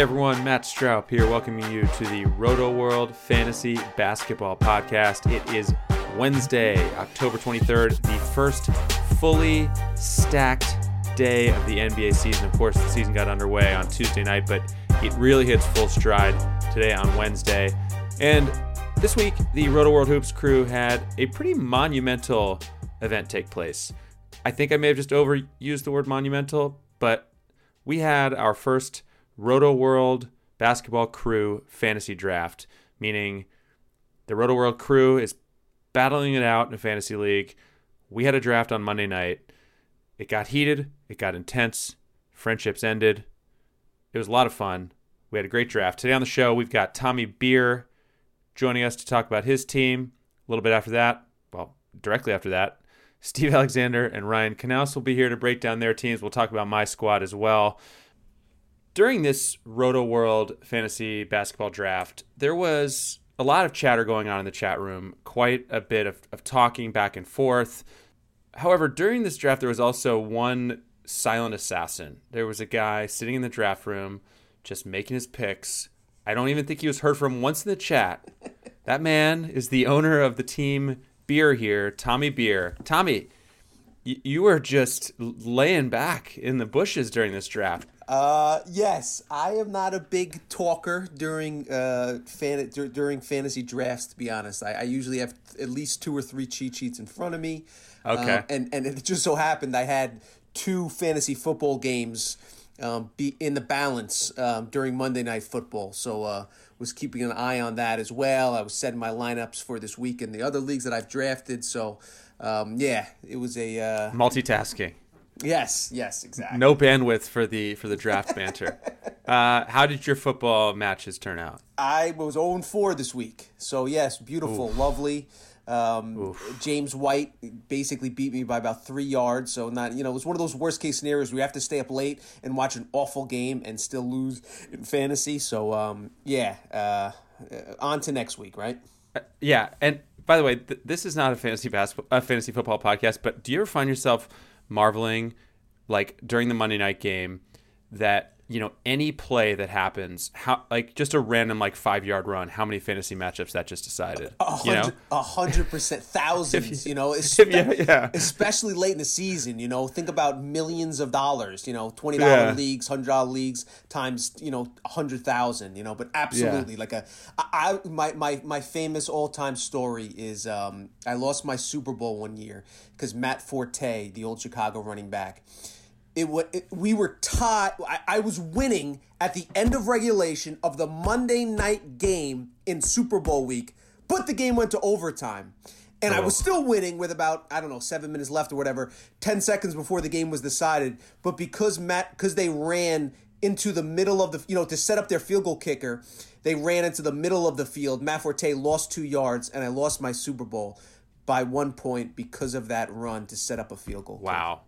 Hey everyone, Matt Straub here, welcoming you to the Roto World Fantasy Basketball Podcast. It is Wednesday, October 23rd, the first fully stacked day of the NBA season. Of course, the season got underway on Tuesday night, but it really hits full stride today on Wednesday. And this week, the Roto World Hoops crew had a pretty monumental event take place. I think I may have just overused the word monumental, but we had our first Roto World Basketball Crew Fantasy Draft, meaning the Roto World crew is battling it out in a fantasy league. We had a draft on Monday night. It got heated, it got intense, friendships ended. It was a lot of fun. We had a great draft. Today on the show, we've got Tommy Beer joining us to talk about his team. A little bit after that, well, directly after that, Steve Alexander and Ryan Knaus will be here to break down their teams. We'll talk about my squad as well during this Roto World fantasy basketball draft, there was a lot of chatter going on in the chat room, quite a bit of, of talking back and forth. However, during this draft, there was also one silent assassin. There was a guy sitting in the draft room just making his picks. I don't even think he was heard from once in the chat. That man is the owner of the team Beer here, Tommy Beer. Tommy, you were just laying back in the bushes during this draft. Uh, yes, I am not a big talker during uh fan during fantasy drafts. To be honest, I, I usually have at least two or three cheat sheets in front of me. Okay, uh, and and it just so happened I had two fantasy football games um, be in the balance um, during Monday night football. So uh, was keeping an eye on that as well. I was setting my lineups for this week in the other leagues that I've drafted. So um, yeah, it was a uh, multitasking. Yes, yes, exactly. No bandwidth for the for the draft banter. uh, how did your football matches turn out? I was 0 4 this week. So yes, beautiful, Oof. lovely. Um, James White basically beat me by about three yards. So not you know it was one of those worst case scenarios where you have to stay up late and watch an awful game and still lose in fantasy. So um, yeah, uh, on to next week, right? Uh, yeah, and by the way, th- this is not a fantasy basketball, a fantasy football podcast. But do you ever find yourself marveling, like during the Monday night game, that you know any play that happens how like just a random like five yard run how many fantasy matchups that just decided a hundred, you know a hundred percent thousands you, you know yeah, yeah. especially late in the season you know think about millions of dollars you know $20 yeah. leagues $100 leagues times you know 100000 you know but absolutely like a I, my, my, my famous all-time story is um, i lost my super bowl one year because matt forte the old chicago running back it, it we were tied. I, I was winning at the end of regulation of the Monday night game in Super Bowl week, but the game went to overtime. And oh. I was oh. still winning with about, I don't know, seven minutes left or whatever, 10 seconds before the game was decided. But because Matt, because they ran into the middle of the, you know, to set up their field goal kicker, they ran into the middle of the field. Matt Forte lost two yards, and I lost my Super Bowl by one point because of that run to set up a field goal. Wow.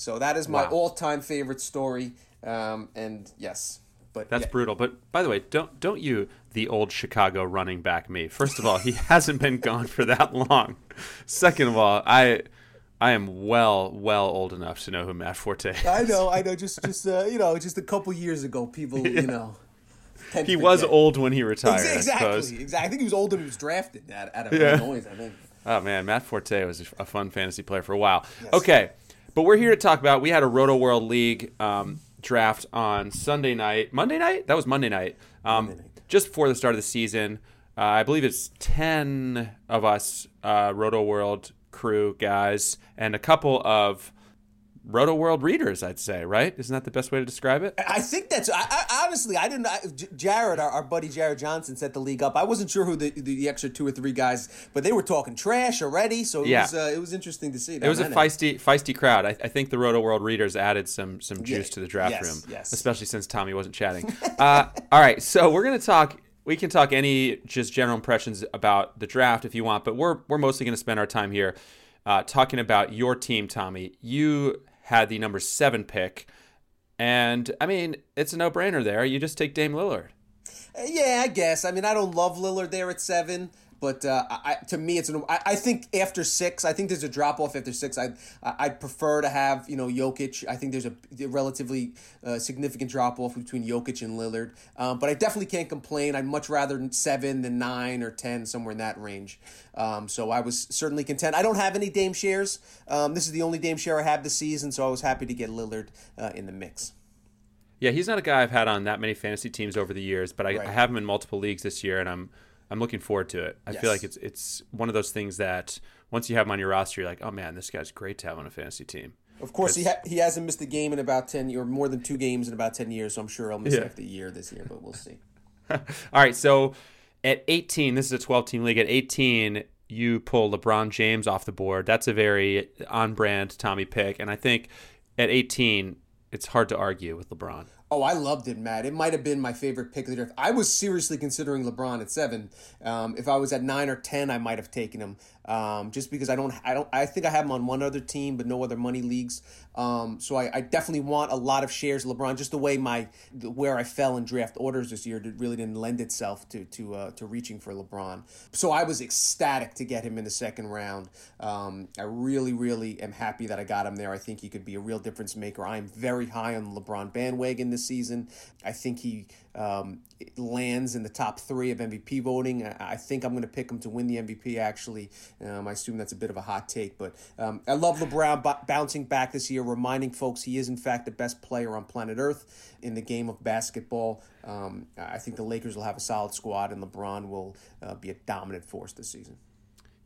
So that is my wow. all-time favorite story. Um, and yes, but that's yeah. brutal. But by the way, don't don't you the old Chicago running back me. First of all, he hasn't been gone for that long. Second of all, I I am well well old enough to know who Matt Forte is. I know, I know. Just just uh, you know, just a couple years ago, people yeah. you know. He was old when he retired. Exactly, exactly. I think he was old when he was drafted out, out of yeah. Illinois. I think. Oh man, Matt Forte was a fun fantasy player for a while. Yes. Okay, but we're here to talk about. We had a Roto World League um, draft on Sunday night, Monday night. That was Monday night. Um, Monday night. Just before the start of the season, uh, I believe it's ten of us uh, Roto World crew guys and a couple of Roto World readers, I'd say, right? Isn't that the best way to describe it? I think that's. I, I honestly, I didn't. I, Jared, our, our, buddy Jared Johnson, set the league up. I wasn't sure who the, the extra two or three guys, but they were talking trash already. So it yeah. was uh, it was interesting to see. That, It was a feisty feisty crowd. I, I, think the Roto World readers added some some juice yeah. to the draft yes, room, yes. especially since Tommy wasn't chatting. uh, all right, so we're gonna talk we can talk any just general impressions about the draft if you want, but we're we're mostly going to spend our time here uh, talking about your team, Tommy. You had the number seven pick, and I mean it's a no brainer there. You just take Dame Lillard. Yeah, I guess. I mean, I don't love Lillard there at seven. But uh, I, to me, it's an. I, I think after six, I think there's a drop off after six. I I'd prefer to have you know Jokic. I think there's a, a relatively uh, significant drop off between Jokic and Lillard. Um, but I definitely can't complain. I'd much rather seven than nine or ten, somewhere in that range. Um, so I was certainly content. I don't have any Dame shares. Um, this is the only Dame share I have this season, so I was happy to get Lillard uh, in the mix. Yeah, he's not a guy I've had on that many fantasy teams over the years, but I, right. I have him in multiple leagues this year, and I'm I'm looking forward to it. I yes. feel like it's it's one of those things that once you have him on your roster, you're like, oh man, this guy's great to have on a fantasy team. Of course, he ha- he hasn't missed a game in about ten or more than two games in about ten years, so I'm sure he'll miss yeah. after a year this year, but we'll see. All right, so at 18, this is a 12 team league. At 18, you pull LeBron James off the board. That's a very on brand Tommy pick, and I think at 18, it's hard to argue with LeBron. Oh, I loved it, Matt. It might have been my favorite pick of the draft. I was seriously considering LeBron at seven. Um, if I was at nine or ten, I might have taken him. Um, just because I don't, I don't, I think I have him on one other team, but no other money leagues. Um, so I, I, definitely want a lot of shares of LeBron. Just the way my where I fell in draft orders this year really didn't lend itself to to uh, to reaching for LeBron. So I was ecstatic to get him in the second round. Um, I really, really am happy that I got him there. I think he could be a real difference maker. I am very high on the LeBron bandwagon this season. I think he um, lands in the top three of MVP voting. I, I think I'm going to pick him to win the MVP. Actually, um, I assume that's a bit of a hot take, but um, I love LeBron b- bouncing back this year, reminding folks he is in fact the best player on planet Earth in the game of basketball. Um, I think the Lakers will have a solid squad, and LeBron will uh, be a dominant force this season.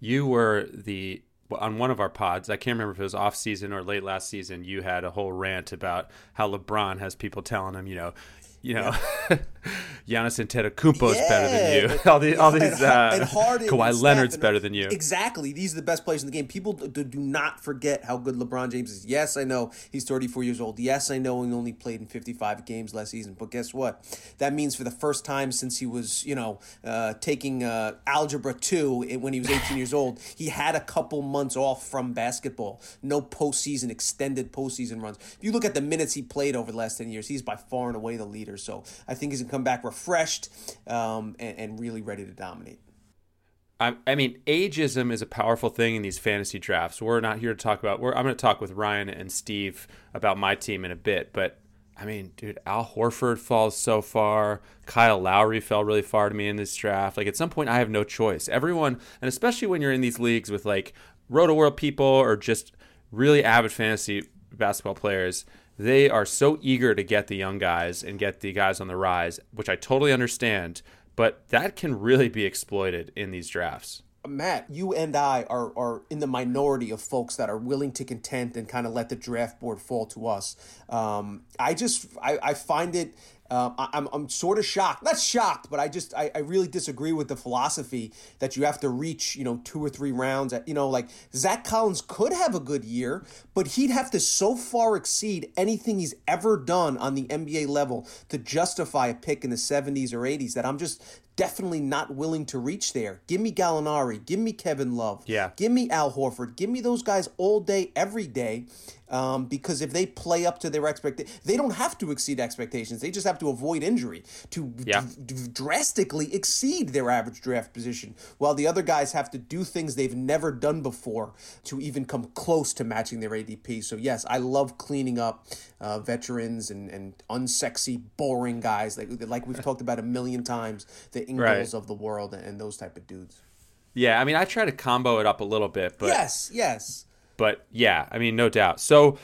You were the on one of our pods, I can't remember if it was off season or late last season, you had a whole rant about how LeBron has people telling him, you know, you know, yeah. Giannis Antetokounmpo is yeah, better than you. all these, all these, uh, and Harden Kawhi and Leonard's better than you. Exactly. These are the best players in the game. People do, do not forget how good LeBron James is. Yes, I know he's 34 years old. Yes, I know he only played in 55 games last season. But guess what? That means for the first time since he was, you know, uh, taking uh, algebra two when he was 18 years old, he had a couple months off from basketball. No postseason, extended postseason runs. If you look at the minutes he played over the last 10 years, he's by far and away the leader. So I think he's going to come back refreshed um, and, and really ready to dominate. I, I mean, ageism is a powerful thing in these fantasy drafts. We're not here to talk about. I'm going to talk with Ryan and Steve about my team in a bit, but I mean, dude, Al Horford falls so far. Kyle Lowry fell really far to me in this draft. Like at some point, I have no choice. Everyone, and especially when you're in these leagues with like Roto World people or just really avid fantasy basketball players, they are so eager to get the young guys and get the guys on the rise, which I totally understand, but that can really be exploited in these drafts. Matt, you and I are, are in the minority of folks that are willing to content and kind of let the draft board fall to us. Um, I just I, I find it um, I, am I'm, I'm sort of shocked, not shocked, but I just I, I really disagree with the philosophy that you have to reach you know two or three rounds. At, you know, like Zach Collins could have a good year, but he'd have to so far exceed anything he's ever done on the NBA level to justify a pick in the 70s or 80s. That I'm just definitely not willing to reach there. Give me Gallinari. Give me Kevin Love. Yeah. Give me Al Horford. Give me those guys all day, every day. Um, because if they play up to their expectations, they don't have to exceed expectations. They just have to avoid injury to yeah. d- drastically exceed their average draft position, while the other guys have to do things they've never done before to even come close to matching their ADP. So yes, I love cleaning up uh, veterans and, and unsexy, boring guys like like we've talked about a million times. The Ingles right. of the world and those type of dudes. Yeah, I mean, I try to combo it up a little bit, but yes, yes, but yeah, I mean, no doubt. So,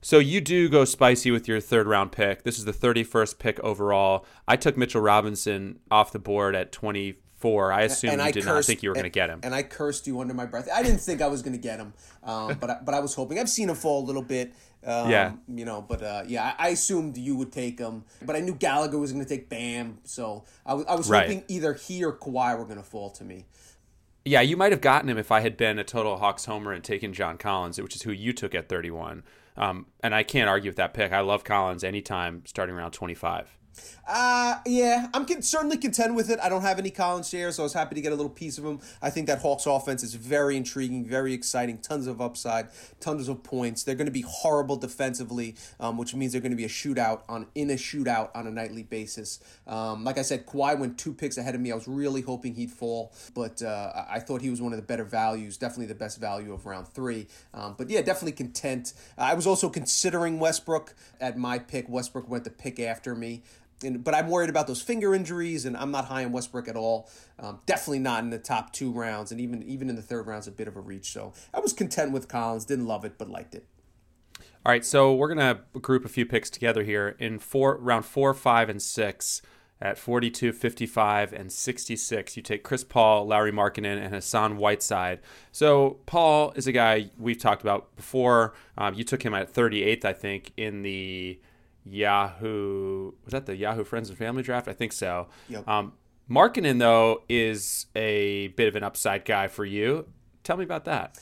so you do go spicy with your third round pick. This is the thirty first pick overall. I took Mitchell Robinson off the board at twenty four. I assumed you did cursed, not think you were going to get him. And I cursed you under my breath. I didn't think I was going to get him, um, but I, but I was hoping. I've seen him fall a little bit. Um, yeah. You know, but uh, yeah, I, I, assumed you would take him, but I knew Gallagher was going to take Bam, so I, w- I was right. hoping either he or Kawhi were going to fall to me. Yeah, you might have gotten him if I had been a total Hawks homer and taken John Collins, which is who you took at 31. Um, and I can't argue with that pick. I love Collins anytime starting around 25. Uh, yeah, I'm con- certainly content with it. I don't have any Collins shares, so I was happy to get a little piece of him. I think that Hawks offense is very intriguing, very exciting, tons of upside, tons of points. They're going to be horrible defensively, um, which means they're going to be a shootout on in a shootout on a nightly basis. Um, like I said, Kawhi went two picks ahead of me. I was really hoping he'd fall, but uh, I thought he was one of the better values, definitely the best value of round three. Um, but yeah, definitely content. I was also considering Westbrook at my pick. Westbrook went the pick after me. And, but I'm worried about those finger injuries, and I'm not high on Westbrook at all. Um, definitely not in the top two rounds, and even even in the third round's a bit of a reach. So I was content with Collins. Didn't love it, but liked it. All right, so we're gonna group a few picks together here in four round four, five, and six. At 42, 55, and 66, you take Chris Paul, Lauri Markkanen, and Hassan Whiteside. So Paul is a guy we've talked about before. Um, you took him at 38th, I think, in the Yahoo was that the Yahoo Friends and Family draft? I think so. Yep. Um, Markkanen though is a bit of an upside guy for you. Tell me about that.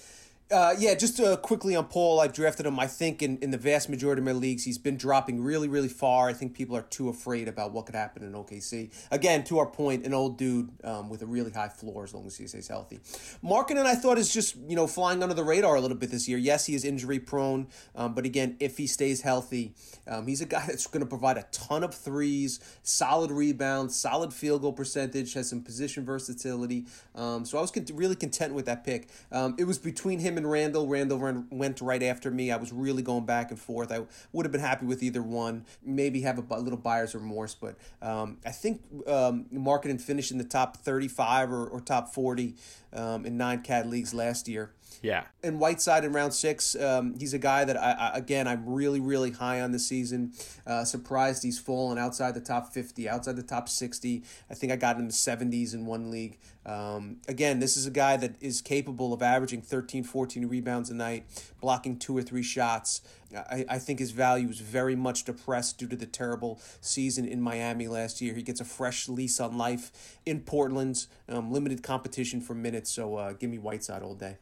Uh, yeah, just uh, quickly on Paul, I've drafted him. I think in, in the vast majority of my leagues, he's been dropping really, really far. I think people are too afraid about what could happen in OKC. Again, to our point, an old dude um, with a really high floor as long as he stays healthy. Markkanen, I thought, is just you know flying under the radar a little bit this year. Yes, he is injury prone, um, but again, if he stays healthy, um, he's a guy that's going to provide a ton of threes, solid rebounds, solid field goal percentage, has some position versatility. Um, so I was really content with that pick. Um, it was between him and and Randall Randle went right after me. I was really going back and forth. I would have been happy with either one. Maybe have a little buyer's remorse, but um, I think um, Markkanen finished in the top 35 or, or top 40 um, in nine cat leagues last year. Yeah. And Whiteside in round six, um, he's a guy that I, I, again I'm really really high on this season. Uh, surprised he's fallen outside the top fifty, outside the top sixty. I think I got him in the seventies in one league. Um, again, this is a guy that is capable of averaging 13, 14 rebounds a night, blocking two or three shots. I, I think his value is very much depressed due to the terrible season in Miami last year. He gets a fresh lease on life in Portland's um, limited competition for minutes. So uh, give me Whiteside all day.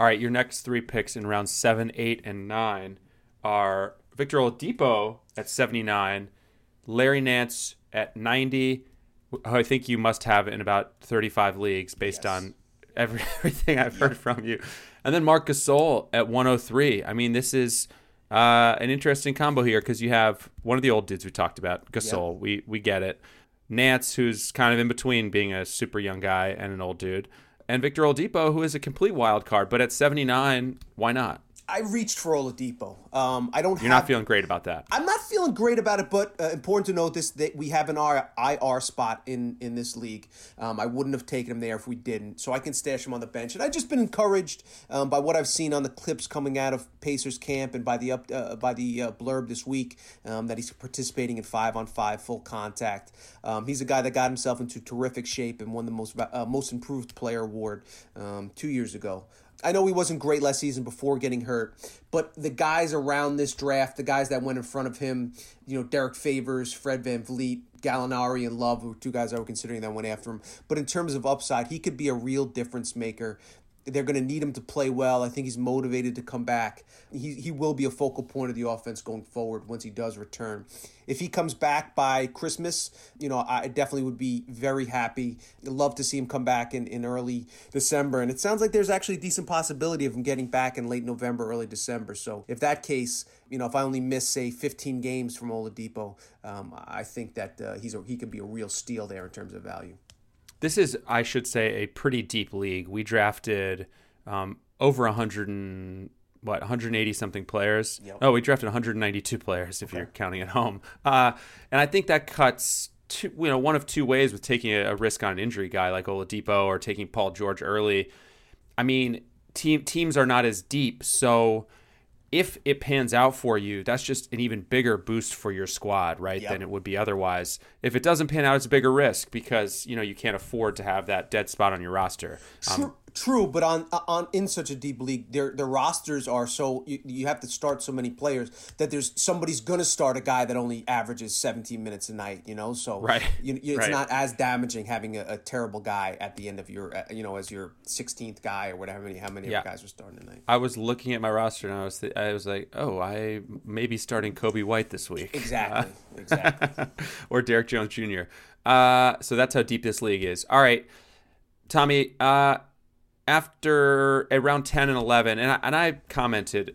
All right, your next three picks in round seven, eight, and nine are Victor Oladipo at 79, Larry Nance at 90, who I think you must have in about 35 leagues based yes. on every, everything I've heard from you. And then Marc Gasol at 103. I mean, this is uh, an interesting combo here because you have one of the old dudes we talked about, Gasol. Yep. We, we get it. Nance, who's kind of in between being a super young guy and an old dude and Victor Oladipo, who is a complete wild card. But at 79, why not? I reached for Oladipo. Um, I don't. You're have, not feeling great about that. I'm not feeling great about it, but uh, important to note this that we have an R, IR spot in in this league. Um, I wouldn't have taken him there if we didn't, so I can stash him on the bench. And I've just been encouraged um, by what I've seen on the clips coming out of Pacers camp and by the up uh, by the uh, blurb this week um, that he's participating in five on five full contact. Um, he's a guy that got himself into terrific shape and won the most uh, most improved player award um, two years ago. I know he wasn't great last season before getting hurt, but the guys around this draft, the guys that went in front of him, you know, Derrick Favors, Fred VanVleet, Gallinari, and Love two guys I were considering that went after him. But in terms of upside, he could be a real difference maker. They're going to need him to play well. I think he's motivated to come back. He, he will be a focal point of the offense going forward once he does return. If he comes back by Christmas, you know, I definitely would be very happy. I'd love to see him come back in, in early December. And it sounds like there's actually a decent possibility of him getting back in late November, early December. So if that case, you know, if I only miss, say, 15 games from Oladipo, um, I think that uh, he's a, he could be a real steal there in terms of value. This is, I should say, a pretty deep league. We drafted um, over 100 and what 180 something players. Yep. Oh, we drafted 192 players if okay. you're counting at home. Uh, and I think that cuts two, you know, one of two ways with taking a, a, risk on an injury guy like Oladipo or taking Paul George early. I mean, team teams are not as deep, so if it pans out for you, that's just an even bigger boost for your squad, right? Yep. Than it would be otherwise. If it doesn't pan out, it's a bigger risk because you know you can't afford to have that dead spot on your roster. Um, True, but on on in such a deep league, their their rosters are so you, you have to start so many players that there's somebody's gonna start a guy that only averages 17 minutes a night. You know, so right, you, you, it's right. not as damaging having a, a, terrible guy at the end of your uh, you know as your 16th guy or whatever How many how many yeah. guys are starting tonight. I was looking at my roster and I was th- I was like, oh, I may be starting Coby White this week. Exactly, uh, exactly. or Derrick Jones Jr. Uh, so that's how deep this league is. All right, Tommy. Uh, after around 10 and 11, and I, and I commented,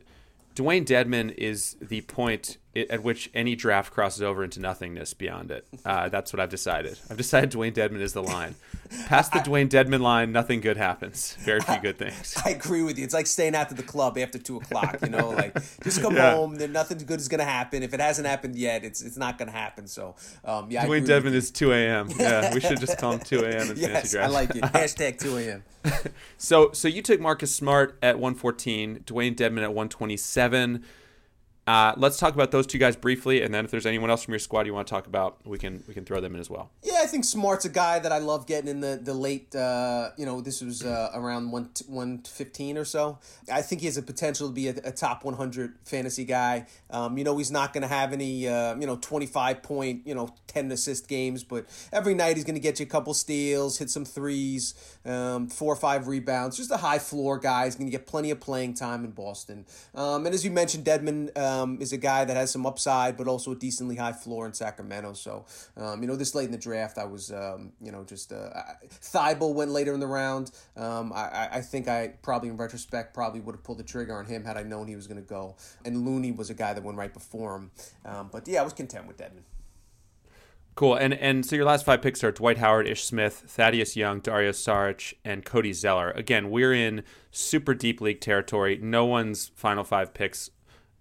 Dewayne Dedmon is the point at which any draft crosses over into nothingness beyond it. Uh, that's what I've decided. I've decided Dewayne Dedmon is the line. Past the I, Dewayne Dedmon line, nothing good happens. Very few good things. I agree with you. It's like staying after the club after two o'clock. You know, like just come yeah. home. Then nothing good is going to happen. If it hasn't happened yet, it's it's not going to happen. So, um, yeah. Dewayne Dedmon is two a.m. Yeah, we should just call him two a.m. in yes, fantasy draft. I like it. Hashtag two a.m. so so you took Marcus Smart at one fourteen, Dewayne Dedmon at one twenty seven. Uh, let's talk about those two guys briefly, and then if there's anyone else from your squad you want to talk about, we can we can throw them in as well. Yeah, I think Smart's a guy that I love getting in the the late. Uh, you know, this was uh, around one one fifteen or so. I think he has a potential to be a, a top one hundred fantasy guy. Um, you know, he's not going to have any uh, you know twenty five point you know ten assist games, but every night he's going to get you a couple steals, hit some threes, um, four or five rebounds. Just a high floor guy. He's going to get plenty of playing time in Boston. Um, and as you mentioned, Dedmon um, is a guy that has some upside, but also a decently high floor in Sacramento. So, um, you know, this late in the draft, I was, um, you know, just uh, Thybulle went later in the round. Um, I, I think I probably, in retrospect, probably would have pulled the trigger on him had I known he was going to go. And Looney was a guy that went right before him. Um, but yeah, I was content with Dedmon. Cool. And and so your last five picks are Dwight Howard, Ish Smith, Thaddeus Young, Dario Saric, and Cody Zeller. Again, we're in super deep league territory. No one's final five picks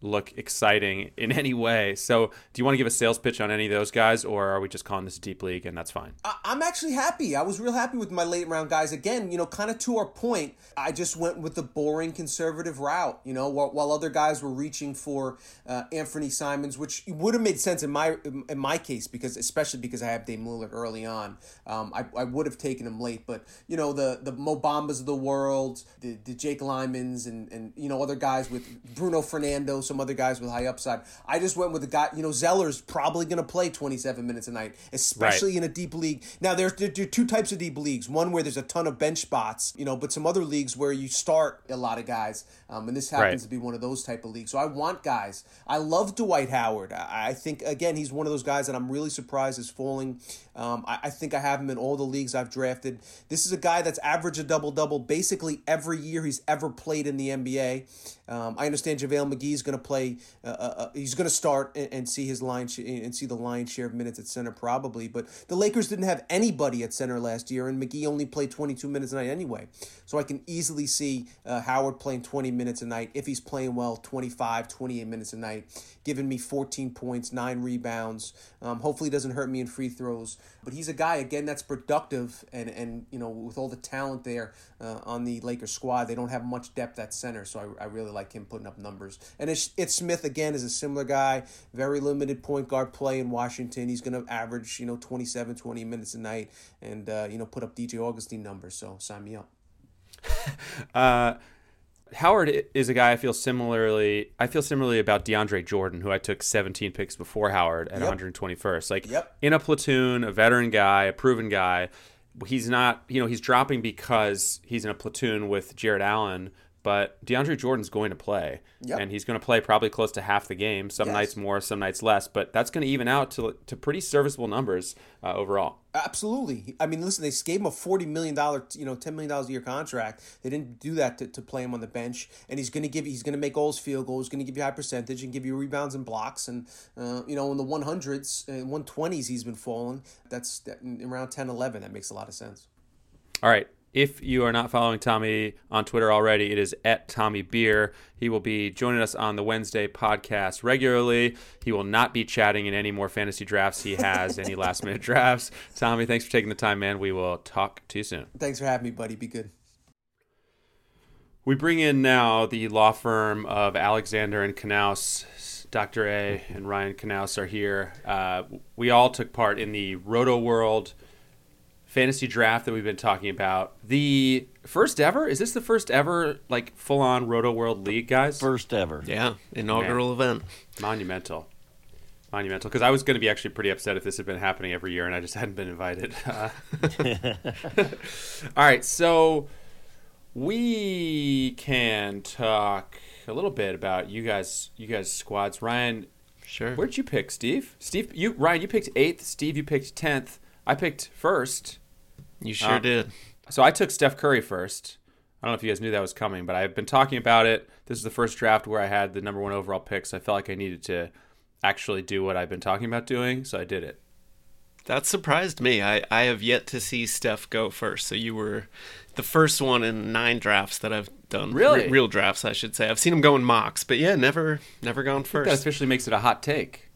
look exciting in any way. So, do you want to give a sales pitch on any of those guys, or are we just calling this a deep league and that's fine? I'm actually happy. I was real happy with my late round guys. Again, you know, kind of to our point, I just went with the boring conservative route. You know, while, while other guys were reaching for uh, Anfernee Simons, which would have made sense in my in my case because especially because I have Dame Lillard early on, um, I, I would have taken him late. But you know, the the Mo Bambas of the world, the, the Jake Laymans, and and you know other guys with Bruno Fernando. So some other guys with high upside. I just went with the guy, you know, Zeller's probably going to play 27 minutes a night, especially right. in a deep league. Now, there's there, there are two types of deep leagues. One where there's a ton of bench spots, you know, but some other leagues where you start a lot of guys. Um, and this happens right. to be one of those type of leagues. So I want guys. I love Dwight Howard. I, I think, again, he's one of those guys that I'm really surprised is falling. Um, I, I think I have him in all the leagues I've drafted. This is a guy that's averaged a double double basically every year he's ever played in the NBA. Um, I understand JaVale McGee is going to play. Uh, uh, uh he's going to start and, and, see his line sh- and see the lion's share of minutes at center probably. But the Lakers didn't have anybody at center last year, and McGee only played 22 minutes a night anyway. So I can easily see uh, Howard playing 20 minutes a night if he's playing well, 25, 28 minutes a night, giving me 14 points, nine rebounds. Um, hopefully, doesn't hurt me in free throws. But he's a guy again that's productive, and and you know with all the talent there uh, on the Lakers squad, they don't have much depth at center. So I, I really like him putting up numbers. And it's, Ish Smith again is a similar guy, very limited point guard play in Washington. He's going to average you know 27, 20 minutes a night, and uh, you know put up DJ Augustin numbers. So sign me up. uh, Howard is a guy I feel similarly. I feel similarly about DeAndre Jordan, who I took 17 picks before Howard at yep. 121st. Like yep. in a platoon, a veteran guy, a proven guy. He's not, you know, he's dropping because he's in a platoon with Jarrett Allen but DeAndre Jordan's going to play, yep. and he's going to play probably close to half the game. Some yes. nights more, some nights less, but that's going to even out to to pretty serviceable numbers uh, overall. Absolutely. I mean, listen, they gave him a forty million dollar, you know, ten million dollars a year contract. They didn't do that to, to play him on the bench, and he's going to give he's going to make all his field goals, going to give you high percentage, and give you rebounds and blocks, and uh, you know, in the one hundreds and one twenties, he's been falling. That's that, around 10, 11. That makes a lot of sense. All right, if you are not following Tommy on Twitter already, it is at Tommy Beer. He will be joining us on the Wednesday podcast regularly. He will not be chatting in any more fantasy drafts he has, any last minute drafts. Tommy, thanks for taking the time, man. We will talk to you soon. Thanks for having me, buddy. Be good. We bring in now the law firm of Alexander and Knaus. Dr. A and Ryan Knaus are here. Uh, we all took part in the Roto World fantasy draft that we've been talking about. The first ever? Is this the first ever like full on Roto World League, guys? First ever. Yeah, inaugural Man. event. Monumental. Monumental. Because I was going to be actually pretty upset if this had been happening every year and I just hadn't been invited. Uh, all right, so we can talk a little bit about you guys, you guys squads. Ryan, Sure. where'd you pick, Steve? Steve, you Ryan, you picked eighth. Steve, you picked tenth. I picked first. You sure Uh, did. So I took Steph Curry first. I don't know if you guys knew that was coming, but I've been talking about it. This is the first draft where I had the number one overall pick, so I felt like I needed to actually do what I've been talking about doing, so I did it. That surprised me. I, I have yet to see Steph go first. So you were the first one in nine drafts that I've done. Really? Re- real drafts, I should say. I've seen him go in mocks, but yeah, never never gone first. That first. officially makes it a hot take.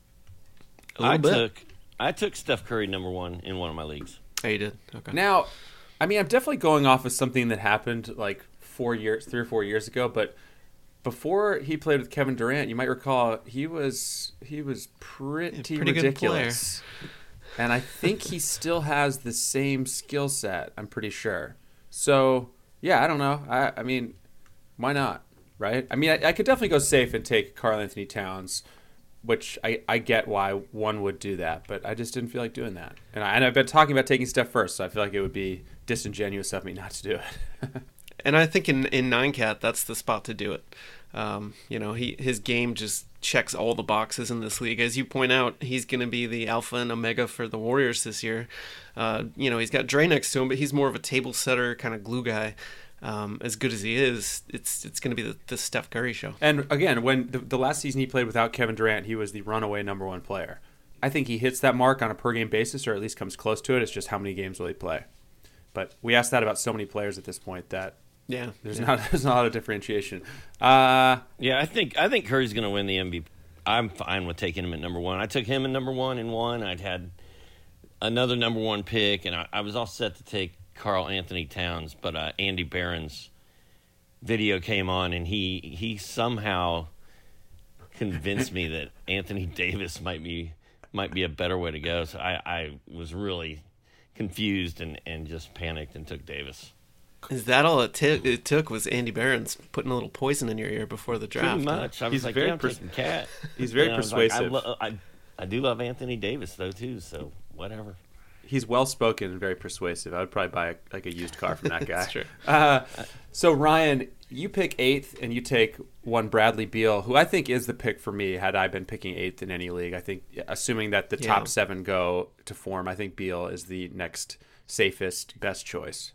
A little I bit. took I took Steph Curry number one in one of my leagues. Oh, you did. Okay. Now, I mean, I'm definitely going off of something that happened like four years, three or four years ago, but before he played with Kevin Durant, you might recall he was he was pretty, pretty ridiculous. And I think he still has the same skill set. I'm pretty sure. So yeah, I don't know. I I mean, why not? Right? I mean, I, I could definitely go safe and take Karl-Anthony Towns, which I, I get why one would do that, but I just didn't feel like doing that. And, I, and I've been talking about taking Steph first, so I feel like it would be disingenuous of me not to do it. And I think in in nine cat, that's the spot to do it. Um, you know, he his game just checks all the boxes in this league. As you point out, he's going to be the alpha and omega for the Warriors this year. Uh, you know, he's got Dre next to him, but he's more of a table setter, kind of glue guy. Um, as good as he is, it's it's going to be the, the Steph Curry show. And again, when the, the last season he played without Kevin Durant, he was the runaway number one player. I think he hits that mark on a per game basis, or at least comes close to it. It's just how many games will he play? But we asked that about so many players at this point that Yeah, there's yeah. not there's not a lot of differentiation. Uh, Yeah, I think I think Curry's going to win the MVP. I'm fine with taking him at number one. I took him at number one in one. I'd had another number one pick, and I, I was all set to take Karl-Anthony Towns, but uh, Andy Behrens video came on, and he he somehow convinced me that Anthony Davis might be might be a better way to go. So I, I was really confused and, and just panicked and took Davis. Is that all it, t- it took? Was Andy Behrens putting a little poison in your ear before the draft? Pretty huh? much. I was He's like, very yeah, pers- Cat. he's very And I like, persuasive. I, lo- I, I do love Anthony Davis though too. So whatever. He's well spoken and very persuasive. I would probably buy a, like a used car from that guy. That's true. Uh, so Ryan, you pick eighth, and you take one Bradley Beal, who I think is the pick for me. Had I been picking eighth in any league, I think, assuming that the Yeah. top seven go to form, I think Beal is the next safest, best choice.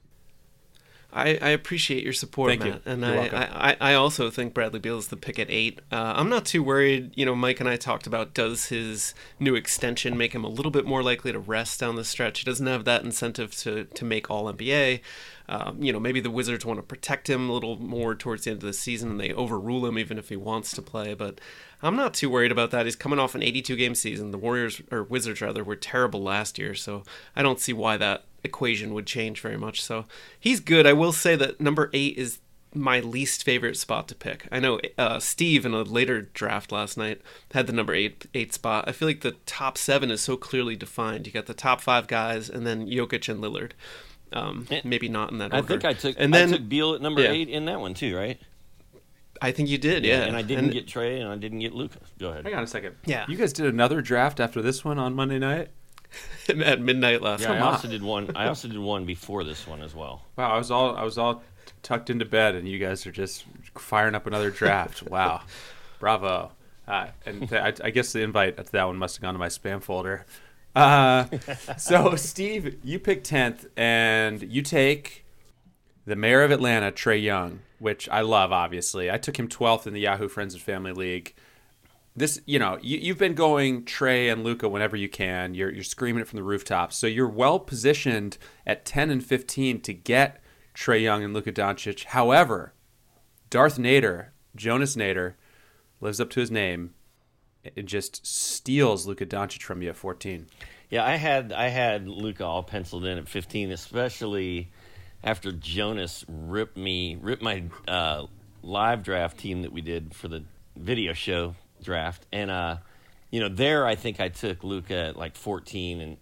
I, I appreciate your support, Thank you. Matt, and I, welcome. I, I I also think Bradley Beal is the pick at eight. Uh, I'm not too worried. You know, Mike and I talked about does his new extension make him a little bit more likely to rest down the stretch? He doesn't have that incentive to to make All NBA. Um, you know, maybe the Wizards want to protect him a little more towards the end of the season, and they overrule him even if he wants to play. But I'm not too worried about that. He's coming off an 82 game season. The Warriors or Wizards rather were terrible last year, so I don't see why that equation would change very much. So he's good. I will say that number eight is my least favorite spot to pick. I know uh, Steve in a later draft last night had the number eight eight spot. I feel like the top seven is so clearly defined. You got the top five guys, and then Jokic and Lillard. Um, maybe not in that order. I think I took and then I took Beal at number yeah. eight in that one too, right? I think you did, yeah. And I didn't get Trae, and I didn't get Luka. Go ahead. Hang on a second. Yeah. you guys did another draft after this one on Monday night. at midnight last Yeah, night. I also did one. I also did one before this one as well. Wow, I was all I was all tucked into bed, and you guys are just firing up another draft. wow, bravo! Uh, and th- I, I guess the invite to that one must have gone to my spam folder. Uh, so, Steve, you pick tenth, and you take the mayor of Atlanta, Trae Young, which I love. Obviously, I took him twelfth in the Yahoo Friends and Family League. This, you know, you, you've been going Trae and Luka whenever you can. You're you're screaming it from the rooftops. So you're well positioned at ten and fifteen to get Trae Young and Luka Doncic. However, Darth Nader, Jonas Nader, lives up to his name. It just steals Luka Doncic from you at fourteen. Yeah, I had I had Luka all penciled in at 15, especially after Jonas ripped me, ripped my uh, live draft team that we did for the video show draft, and uh, you know, there I think I took Luka at like 14, and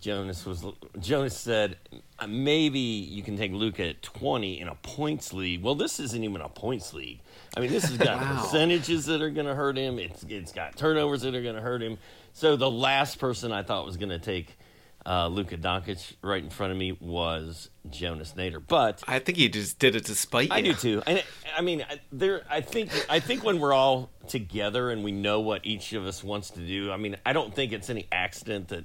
Jonas was Jonas said uh, maybe you can take Luka at 20 in a points league. Well, this isn't even a points league. I mean, this has got wow. percentages that are going to hurt him. It's it's got turnovers that are going to hurt him. So the last person I thought was going to take uh, Luka Doncic right in front of me was Jonas Nader. But I think he just did it to spite you. I do too. And I mean, there. I think I think when we're all together and we know what each of us wants to do. I mean, I don't think it's any accident that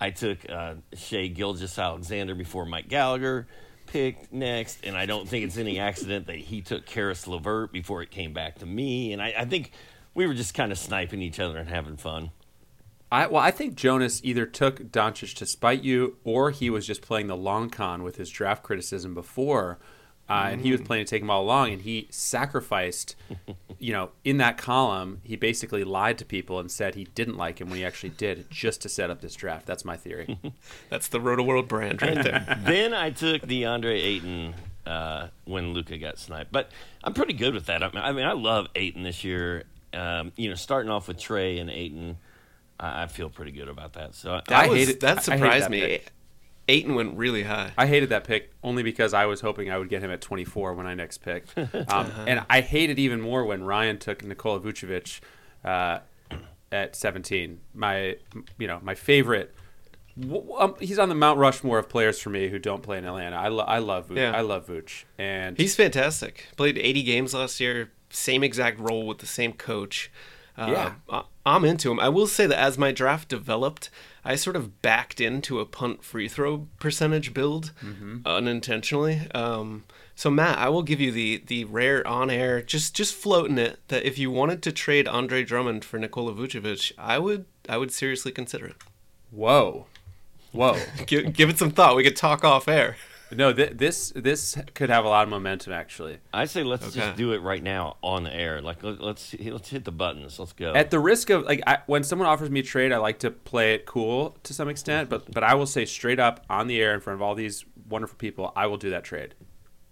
I took uh, Shai Gilgeous-Alexander before Mike Gallagher picked next, and I don't think it's any accident that he took Caris LeVert before it came back to me. And I, I think we were just kind of sniping each other and having fun. I well, I think Jonas either took Doncic to spite you, or he was just playing the long con with his draft criticism before, uh, mm. and he was mm. playing to take him all along, and he sacrificed. you know, in that column, he basically lied to people and said he didn't like him when he actually did, just to set up this draft. That's my theory. That's the Rotoworld brand right there. then I took DeAndre Ayton uh, when Luka got sniped, but I'm pretty good with that. I mean, I love Ayton this year. Um, you know, starting off with Trae and Ayton I, I feel pretty good about that. So that I was, hated that surprised that me. Pick. Ayton went really high. I hated that pick only because I was hoping I would get him at 24 when I next picked, um, uh-huh. and I hated even more when Ryan took Nikola Vucevic uh, at 17. My, you know, my favorite. Um, he's on the Mount Rushmore of players for me who don't play in Atlanta. I, lo- I love Vooch. Yeah. I love Vooch, and he's fantastic. Played 80 games last year, same exact role with the same coach. Uh, yeah. I'm into him. I will say that as my draft developed, I sort of backed into a punt free throw percentage build mm-hmm. unintentionally. Um, so Matt, I will give you the the rare on air, just just floating it that if you wanted to trade Andre Drummond for Nikola Vucevic, I would I would seriously consider it. Whoa, whoa! give, give it some thought. We could talk off air. No, th- this this could have a lot of momentum actually. I say let's okay. just do it right now on the air. Like let's let's hit the buttons. Let's go. At the risk of like I, when someone offers me a trade, I like to play it cool to some extent, but but I will say straight up on the air in front of all these wonderful people, I will do that trade.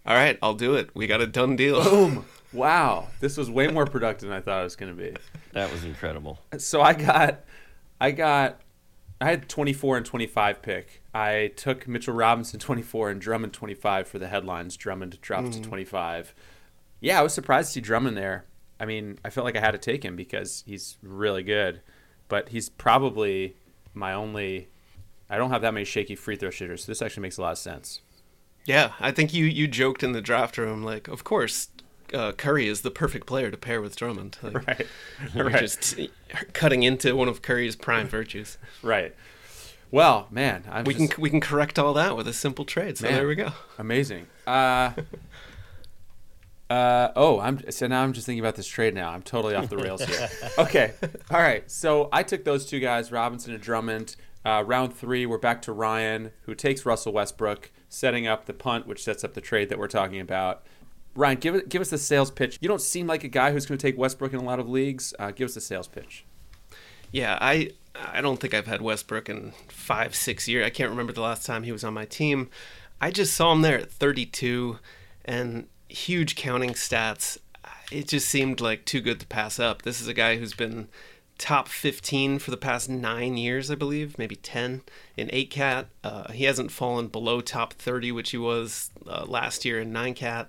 All right, I'll do it. We got a done deal. Boom. wow, this was way more productive than I thought it was going to be. That was incredible. So I got I got I had 24 and 25 pick. I took Mitchell Robinson 24 and Drummond 25 for the headlines. Drummond dropped mm. to 25. Yeah, I was surprised to see Drummond there. I mean, I felt like I had to take him because he's really good, but he's probably my only. I don't have that many shaky free throw shooters, so this actually makes a lot of sense. Yeah, I think you you joked in the draft room like, of course, uh, Curry is the perfect player to pair with Drummond. Like, right. right. Just cutting into one of Curry's prime virtues. Right. Well, man, I'm we just... can we can correct all that with a simple trade. So man, there we go. Amazing. Uh, uh, oh, I'm so now I'm just thinking about this trade. Now I'm totally off the rails here. okay, all right. So I took those two guys, Robinson and Drummond. Uh, round three, we're back to Ryan, who takes Russell Westbrook, setting up the punt, which sets up the trade that we're talking about. Ryan, give give us the sales pitch. You don't seem like a guy who's going to take Westbrook in a lot of leagues. Uh, give us the sales pitch. Yeah, I I don't think I've had Westbrook in five six years. I can't remember the last time he was on my team. I just saw him there at 32 and huge counting stats. It just seemed like too good to pass up. This is a guy who's been top 15 for the past nine years, I believe, maybe 10 in 8 cat. Uh, he hasn't fallen below top 30, which he was uh, last year in 9 cat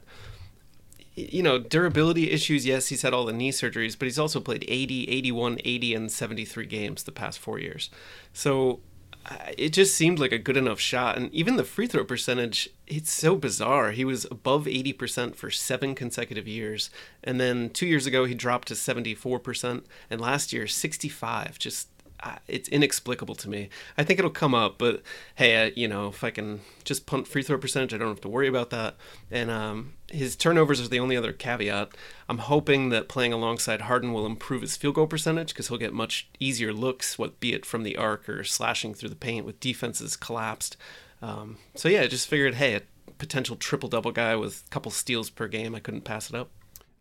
you know, durability issues, yes, he's had all the knee surgeries, but he's also played 80, 81, 80, and 73 games the past four years. So uh, it just seemed like a good enough shot. And even the free throw percentage, it's so bizarre. He was above 80% for seven consecutive years. And then two years ago, he dropped to 74%. And last year, 65. Just it's inexplicable to me. I think it'll come up, but hey, you know, if I can just punt free throw percentage, I don't have to worry about that. And um, his turnovers are the only other caveat. I'm hoping that playing alongside Harden will improve his field goal percentage because he'll get much easier looks, what be it from the arc or slashing through the paint with defenses collapsed. Um, so yeah, I just figured, hey, a potential triple double guy with a couple steals per game, I couldn't pass it up.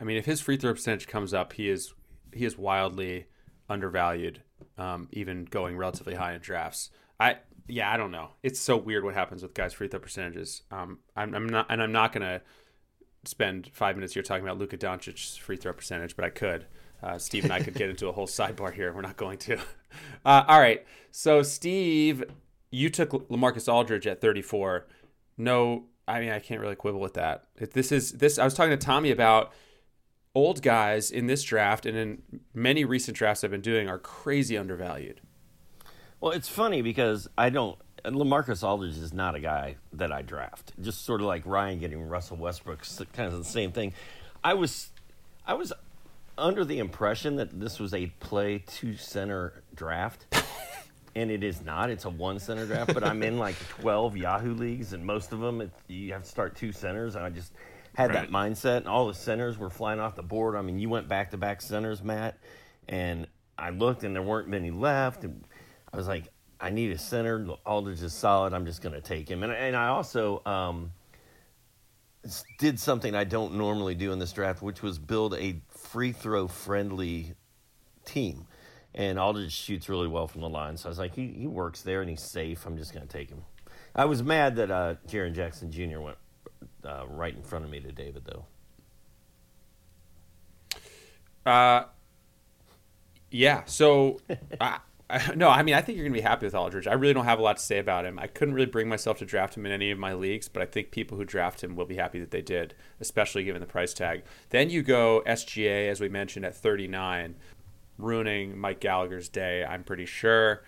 I mean, if his free throw percentage comes up, he is he is wildly undervalued um, even going relatively high in drafts. I yeah, I don't know. It's so weird what happens with guys' free throw percentages. Um, I'm, I'm not, and I'm not gonna spend five minutes here talking about Luka Doncic's free throw percentage, but I could. Uh, Steve and I could get into a whole sidebar here. We're not going to. Uh, all right. So, Steve, you took Lamarcus Aldridge at 34. No, I mean, I can't really quibble with that. This is this. I was talking to Tommy about old guys in this draft and in many recent drafts I've been doing are crazy undervalued. Well, it's funny because I don't. Lamarcus Aldridge is not a guy that I draft. Just sort of like Ryan getting Russell Westbrook, kind of the same thing. I was, I was under the impression that this was a play two center draft. and it is not. It's a one center draft, but I'm in like 12 Yahoo leagues, and most of them it, you have to start two centers. And I just had right. that mindset, and all the centers were flying off the board. I mean, you went back to back centers, Matt, and I looked, and there weren't many left. And I was like, I need a center. Aldridge is solid. I'm just going to take him. And, and I also um, did something I don't normally do in this draft, which was build a free throw friendly team. And Aldridge shoots really well from the line. So I was like, he, he works there and he's safe. I'm just going to take him. I was mad that uh, Jaren Jackson Jr. went uh, right in front of me to David, though. Uh, yeah. So, I, I, no, I mean, I think you're going to be happy with Aldridge. I really don't have a lot to say about him. I couldn't really bring myself to draft him in any of my leagues, but I think people who draft him will be happy that they did, especially given the price tag. Then you go SGA, as we mentioned, at 39, ruining Mike Gallagher's day, I'm pretty sure.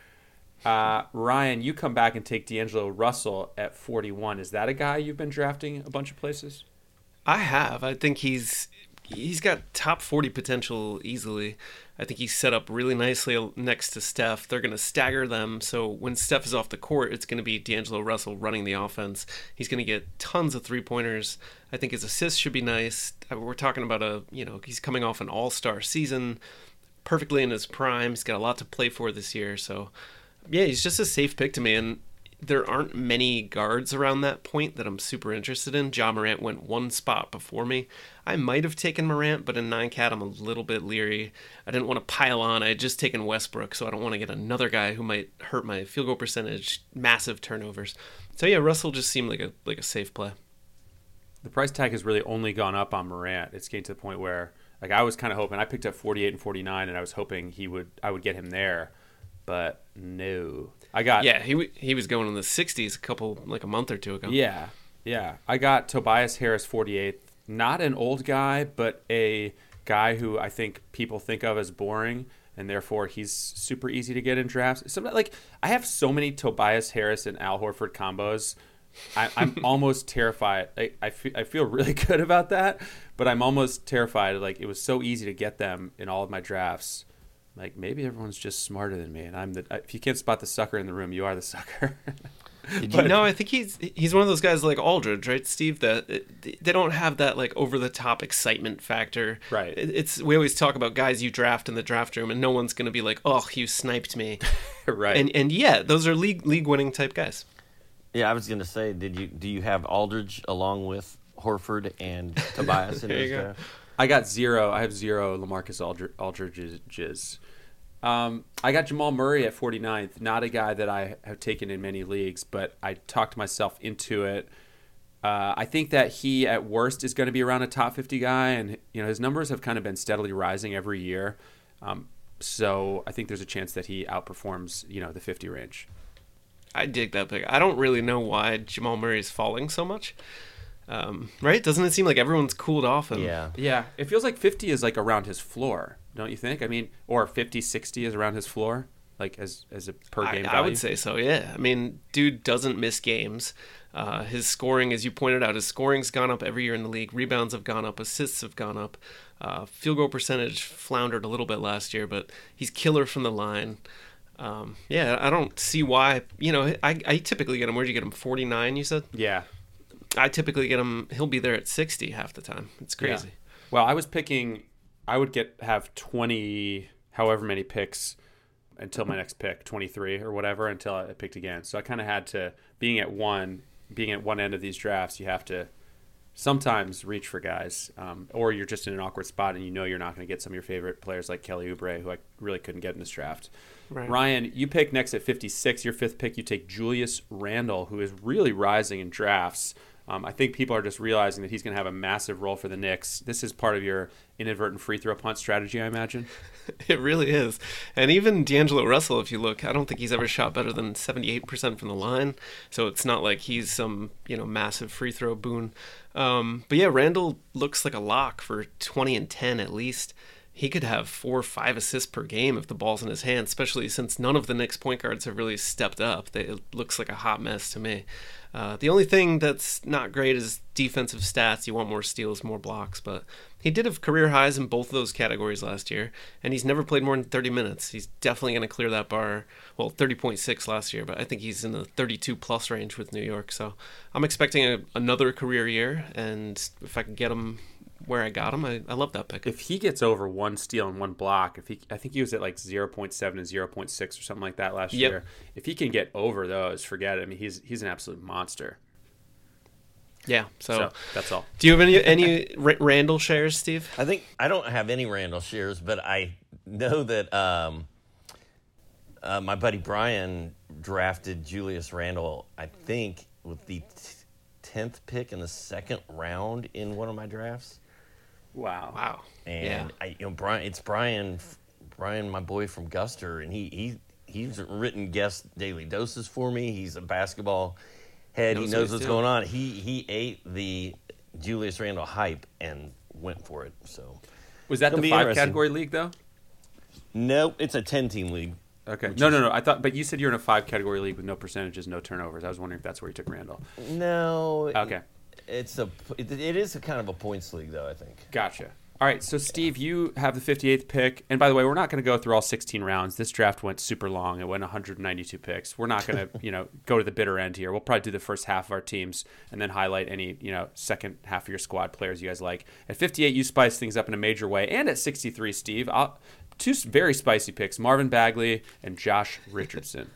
Uh, Ryan, you come back and take D'Angelo Russell at 41. Is that a guy you've been drafting a bunch of places? I have. I think he's he's got top 40 potential easily. I think he's set up really nicely next to Steph. They're going to stagger them. So when Steph is off the court, it's going to be D'Angelo Russell running the offense. He's going to get tons of three pointers. I think his assists should be nice. Uh, we're talking about a, you know, he's coming off an all star season, perfectly in his prime. He's got a lot to play for this year. So yeah, he's just a safe pick to me. And there aren't many guards around that point that I'm super interested in. Ja Morant went one spot before me. I might have taken Morant, but in nine cat I'm a little bit leery. I didn't want to pile on. I had just taken Westbrook, so I don't want to get another guy who might hurt my field goal percentage, massive turnovers. So yeah, Russell just seemed like a like a safe play. The price tag has really only gone up on Morant. It's getting to the point where like I was kind of hoping I picked up 48 and 49 and I was hoping he would I would get him there but no. I got yeah. He he was going in the 60s a couple like a month or two ago. Yeah, yeah. I got Tobias Harris 48th. Not an old guy, but a guy who I think people think of as boring, and therefore he's super easy to get in drafts. So like I have so many Tobias Harris and Al Horford combos. I, am almost terrified. I, I, feel, I feel really good about that, but I'm almost terrified. Like it was so easy to get them in all of my drafts like maybe everyone's just smarter than me, and I'm the. If you can't spot the sucker in the room, you are the sucker. but, no, I think he's he's one of those guys like Aldridge, right, Steve? That they don't have that like over the top excitement factor. Right. It's we always talk about guys you draft in the draft room, and no one's going to be like, "Oh, you sniped me." right. And and yeah, those are league league winning type guys. Yeah, I was going to say, did you do you have Aldridge along with Horford and Tobias in this draft? I got zero. I have zero LaMarcus Aldridge, Aldridge's. Um, I got Jamal Murray at 49th. Not a guy that I have taken in many leagues, but I talked myself into it. Uh, I think that he, at worst, is going to be around a top 50 guy, and you know his numbers have kind of been steadily rising every year. Um, so I think there's a chance that he outperforms, you know, the 50 range. I dig that pick. I don't really know why Jamal Murray is falling so much. Um, right? Doesn't it seem like everyone's cooled off? And... Yeah. Yeah. It feels like 50 is like around his floor, don't you think? I mean, or 50, 60 is around his floor, like as as a per game I, value. I would say so. Yeah. I mean, dude doesn't miss games. Uh, his scoring, as you pointed out, his scoring's gone up every year in the league. Rebounds have gone up. Assists have gone up. Uh, field goal percentage floundered a little bit last year, but he's killer from the line. Um, yeah, I don't see why. You know, I, I typically get him. Where'd you get him? Forty nine, you said? Yeah, I typically get him. He'll be there at sixty half the time. It's crazy. Yeah. Well, I was picking. I would get have twenty, however many picks until my next pick, twenty three or whatever, until I picked again. So I kind of had to being at one, being at one end of these drafts. You have to sometimes reach for guys, um, or you're just in an awkward spot and you know you're not going to get some of your favorite players like Kelly Oubre, who I really couldn't get in this draft. Right. Ryan, you pick next at 56. Your fifth pick, you take Julius Randle, who is really rising in drafts. Um, I think people are just realizing that he's going to have a massive role for the Knicks. This is part of your inadvertent free throw punt strategy, I imagine. it really is. And even D'Angelo Russell, if you look, I don't think he's ever shot better than 78% from the line. So it's not like he's some, you know, massive free throw boon. Um, but yeah, Randle looks like a lock for 20 and 10 at least he could have four or five assists per game if the ball's in his hand, especially since none of the Knicks point guards have really stepped up. They, it looks like a hot mess to me. Uh, the only thing that's not great is defensive stats. You want more steals, more blocks, but he did have career highs in both of those categories last year, and he's never played more than 30 minutes. He's definitely going to clear that bar. Well, 30.6 last year, but I think he's in the 32 plus range with New York. So I'm expecting a, another career year, and if I can get him where I got him. I, I love that pick. If he gets over one steal and one block, if he, I think he was at like 0.7 and 0.6 or something like that last yep. year. If he can get over those, forget it. I mean, he's he's an absolute monster. Yeah, so, so, that's all. Do you have any any Randle shares, Steve? I think I don't have any Randle shares, but I know that um, uh, my buddy Brian drafted Julius Randle. I think with the tenth pick in the second round in one of my drafts. Wow. Wow. And yeah. I, you know, Brian, it's Brian, Brian, my boy from Guster, and he he he's written guest daily doses for me. He's a basketball head. Knows he knows what's doing. going on. He he ate the Julius Randle hype and went for it. So was that the five category league though? Nope, it's a ten team league. Okay. No, no, no. I thought, but you said you're in a five category league with no percentages, no turnovers. I was wondering if that's where you took Randle. No. Okay it's a it, it is a kind of a points league though. I think. Gotcha. All right, so Steve, you have the 58th pick, and by the way, we're not going to go through all 16 rounds. This draft went super long; it went 192 picks. We're not going to, you know, go to the bitter end here. We'll probably do the first half of our teams and then highlight any, you know, second half of your squad players you guys like. At 58, you spice things up in a major way, and at 63, Steve, I'll, two very spicy picks: Marvin Bagley and Josh Richardson.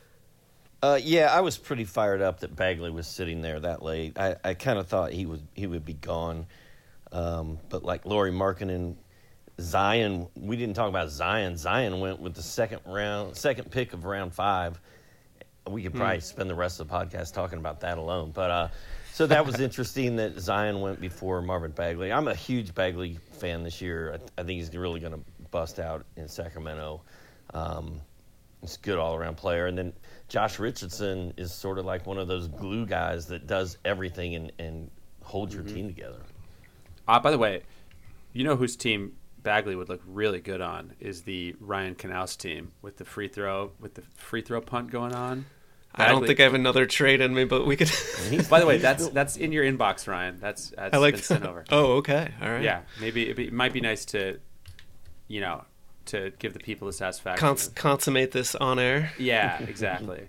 Uh, yeah, I was pretty fired up that Bagley was sitting there that late. I, I kind of thought he would he would be gone, um, but like Lauri Markkanen, Zion, we didn't talk about Zion. Zion went with the second round, second pick of round five. We could probably hmm. spend the rest of the podcast talking about that alone. But uh, so that was interesting that Zion went before Marvin Bagley. I'm a huge Bagley fan this year. I, I think he's really going to bust out in Sacramento. Um, he's a good all around player, and then Josh Richardson is sort of like one of those glue guys that does everything and, and holds your mm-hmm. team together. Uh, by the way, you know whose team Bagley would look really good on is the Ryan Knaus team with the free throw with the free throw punt going on. Bagley. I don't think I have another trade in me, but we could. By the way, that's that's in your inbox, Ryan. That's, that's I like been sent over. Oh, okay, all right. Yeah, maybe it might be nice to, you know, to give the people the satisfaction. Cons- consummate this on air. Yeah, exactly.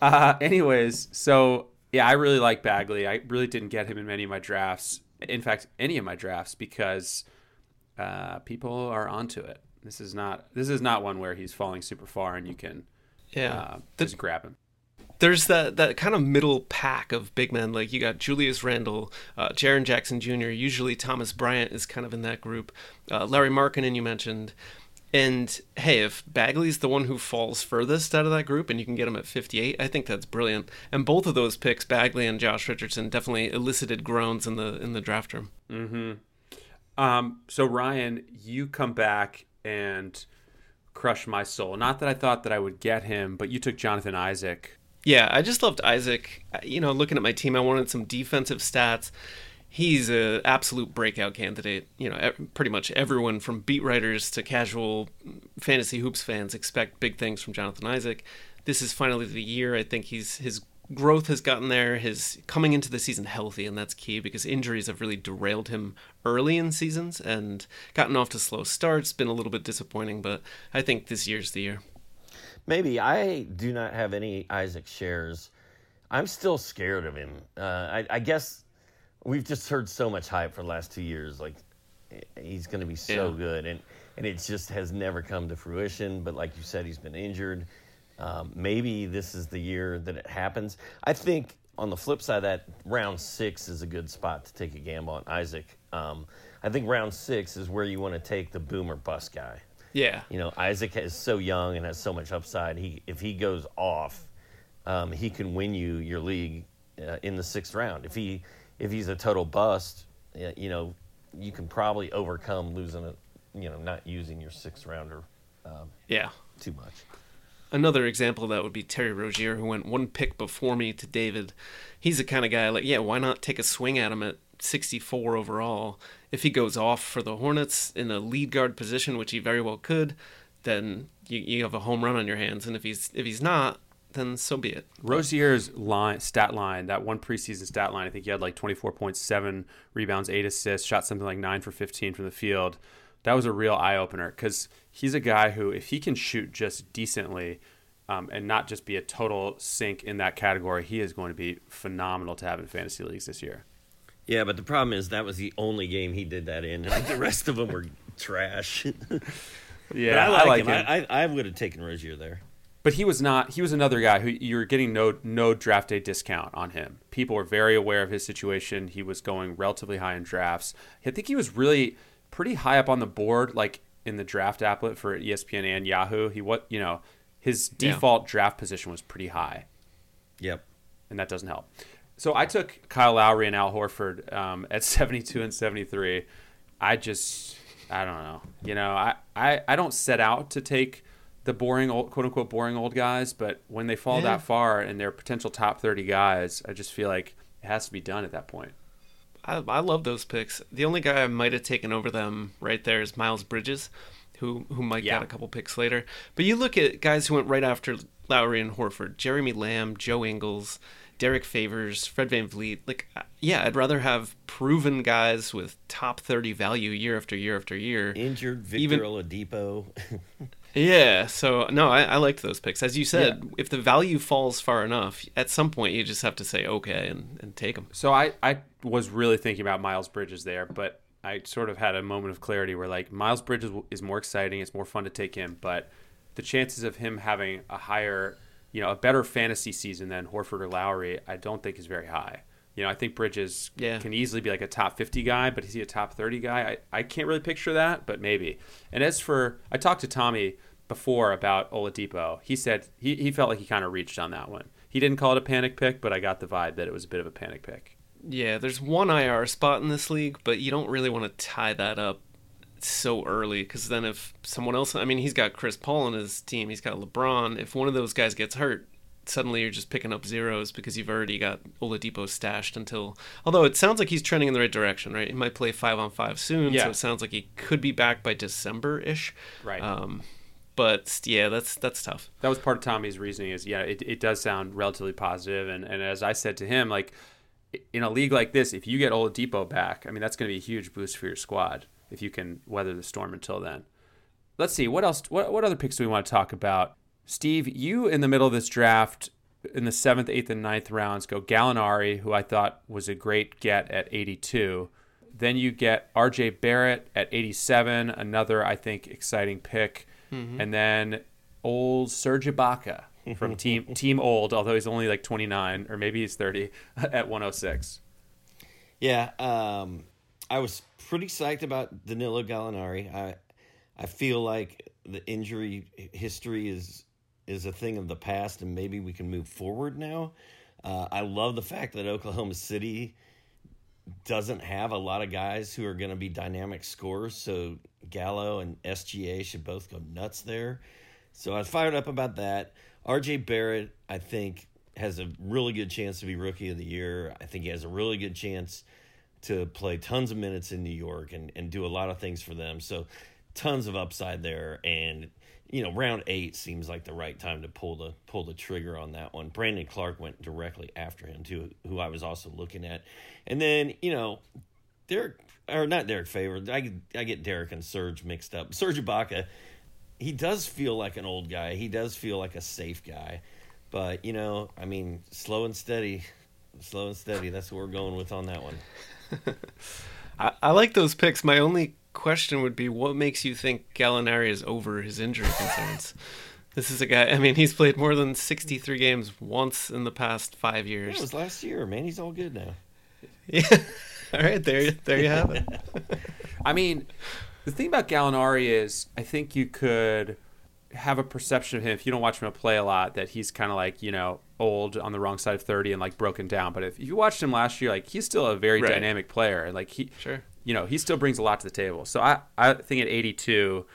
uh, anyways, so yeah, I really like Bagley. I really didn't get him in many of my drafts. In fact, any of my drafts because uh, people are onto it. This is not this is not one where he's falling super far and you can yeah uh, just grab him there's that that kind of middle pack of big men. Like you got Julius Randle, uh, Jaren Jackson Jr. Usually Thomas Bryant is kind of in that group. Uh, Lauri Markkanen you mentioned. And hey, if Bagley's the one who falls furthest out of that group and you can get him at 58, I think that's brilliant. And both of those picks, Bagley and Josh Richardson, definitely elicited groans in the in the draft room. Mm-hmm. Um, so Ryan, you come back and crush my soul. Not that I thought that I would get him, but you took Jonathan Isaac. Yeah, I just loved Isaac. You know, looking at my team, I wanted some defensive stats he's an absolute breakout candidate. You know, pretty much everyone from beat writers to casual fantasy hoops fans expect big things from Jonathan Isaac. This is finally the year. I think he's his growth has gotten there. His coming into the season healthy, and that's key because injuries have really derailed him early in seasons and gotten off to slow starts. Been a little bit disappointing, but I think this year's the year. Maybe I do not have any Isaac shares. I'm still scared of him. Uh, I, I guess we've just heard so much hype for the last two years. Like he's going to be so yeah. good, and and it just has never come to fruition. But like you said, he's been injured. Um, maybe this is the year that it happens. I think on the flip side, that round six is a good spot to take a gamble on Isaac. Um, I think round six is where you want to take the boomer bust guy. Yeah. You know, Isaac is so young and has so much upside. He if he goes off, um, he can win you your league uh, in the sixth round. If he if he's a total bust, you know, you can probably overcome losing a, you know, not using your sixth rounder. Um, yeah. Too much. Another example of that would be Terry Rozier, who went one pick before me to David. He's the kind of guy like, yeah, why not take a swing at him at 64 overall? If he goes off for the Hornets in a lead guard position, which he very well could, then you, you have a home run on your hands. And if he's if he's not, then so be it. Rozier's line stat line, that one preseason stat line, I think he had like 24.7 rebounds, eight assists, shot something like nine for 15 from the field. That was a real eye opener because he's a guy who, if he can shoot just decently um, and not just be a total sink in that category, he is going to be phenomenal to have in fantasy leagues this year. Yeah, but the problem is that was the only game he did that in. Like the rest of them were trash. yeah, but I like, I like him. him. I, I, I would have taken Rozier there. But he was not. He was another guy who you're getting no no draft day discount on him. People were very aware of his situation. He was going relatively high in drafts. I think he was really pretty high up on the board, like in the draft applet for ESPN and Yahoo. He what you know his default yeah. draft position was pretty high. Yep, and that doesn't help. So I took Kyle Lowry and Al Horford um, at 72 and 73. I just I don't know. You know, I, I, I don't set out to take the boring old quote unquote boring old guys, but when they fall yeah. that far and they're potential top 30 guys, I just feel like it has to be done at that point. I, I love those picks. The only guy I might have taken over them right there is Miles Bridges, who who might yeah. get a couple picks later. But you look at guys who went right after Lowry and Horford, Jeremy Lamb, Joe Ingles, Derrick Favors, Fred VanVleet. Like, uh, yeah, I'd rather have proven guys with top 30 value year after year after year. Injured Victor Even, Oladipo. yeah, so no, I, I liked those picks. As you said, yeah. if the value falls far enough, at some point you just have to say okay and, and take them. So I, I was really thinking about Miles Bridges there, but I sort of had a moment of clarity where like Miles Bridges is more exciting, it's more fun to take him, but the chances of him having a higher, you know, a better fantasy season than Horford or Lowry, I don't think is very high. You know, I think Bridges yeah. can easily be like a top 50 guy, but is he a top 30 guy? I, I can't really picture that, but maybe. And as for, I talked to Tommy before about Oladipo. He said he, he felt like he kind of reached on that one. He didn't call it a panic pick, but I got the vibe that it was a bit of a panic pick. Yeah, there's one IR spot in this league, but you don't really want to tie that up so early because then if someone else, I mean, he's got Chris Paul on his team, he's got LeBron. If one of those guys gets hurt, suddenly you're just picking up zeros because you've already got Oladipo stashed until. Although it sounds like he's trending in the right direction, right? He might play five on five soon, yeah. so it sounds like he could be back by December ish. Right. Um, but yeah, that's that's tough. That was part of Tommy's reasoning. Is yeah, it, it does sound relatively positive, and and as I said to him, like in a league like this, if you get Oladipo back, I mean that's going to be a huge boost for your squad if you can weather the storm until then. Let's see what else. What what other picks do we want to talk about? Steve, you in the middle of this draft in the seventh, eighth, and ninth rounds go Gallinari, who I thought was a great get at 82. Then you get R.J. Barrett at 87, another I think exciting pick, mm-hmm. and then old Serge Ibaka from team Team Old, although he's only like 29 or maybe he's 30 at 106. Yeah, um, I was pretty psyched about Danilo Gallinari. I I feel like the injury history is is a thing of the past, and maybe we can move forward now. Uh, I love the fact that Oklahoma City doesn't have a lot of guys who are going to be dynamic scorers, so Gallo and SGA should both go nuts there. So I was fired up about that. RJ Barrett, I think, has a really good chance to be rookie of the year. I think he has a really good chance to play tons of minutes in New York and, and do a lot of things for them. So tons of upside there and you know, round eight seems like the right time to pull the pull the trigger on that one. Brandon Clarke went directly after him too, who I was also looking at, and then you know, Derrick or not Derrick Favors. I I get Derrick and Serge mixed up. Serge Ibaka, he does feel like an old guy. He does feel like a safe guy, but you know, I mean, slow and steady, slow and steady. That's what we're going with on that one. I, I like those picks. My only question would be what makes you think Gallinari is over his injury concerns? This is a guy. I mean, he's played more than 63 games once in the past five years. It was last year, man. He's all good now. Yeah. All right, there, there you have it. I mean, the thing about Gallinari is, I think you could have a perception of him if you don't watch him play a lot that he's kind of like you know old on the wrong side of 30 and like broken down but if you watched him last year like he's still a very Right. dynamic player and like he Sure. You know he still brings a lot to the table so i i think at 82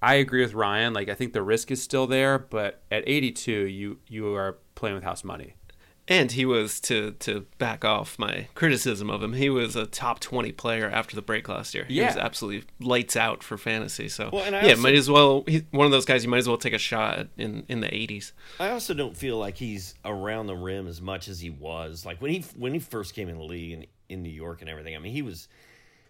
i agree with ryan like i think the risk is still there but at 82 you you are playing with house money And he was to to back off my criticism of him. He was a top 20 player after the break last year. He Yeah. was absolutely lights out for fantasy. So Well, and I yeah, also- might as well. He's one of those guys you might as well take a shot at in in the 80s. I also don't feel like he's around the rim as much as he was. Like when he when he first came in the league in, in New York and everything. I mean, he was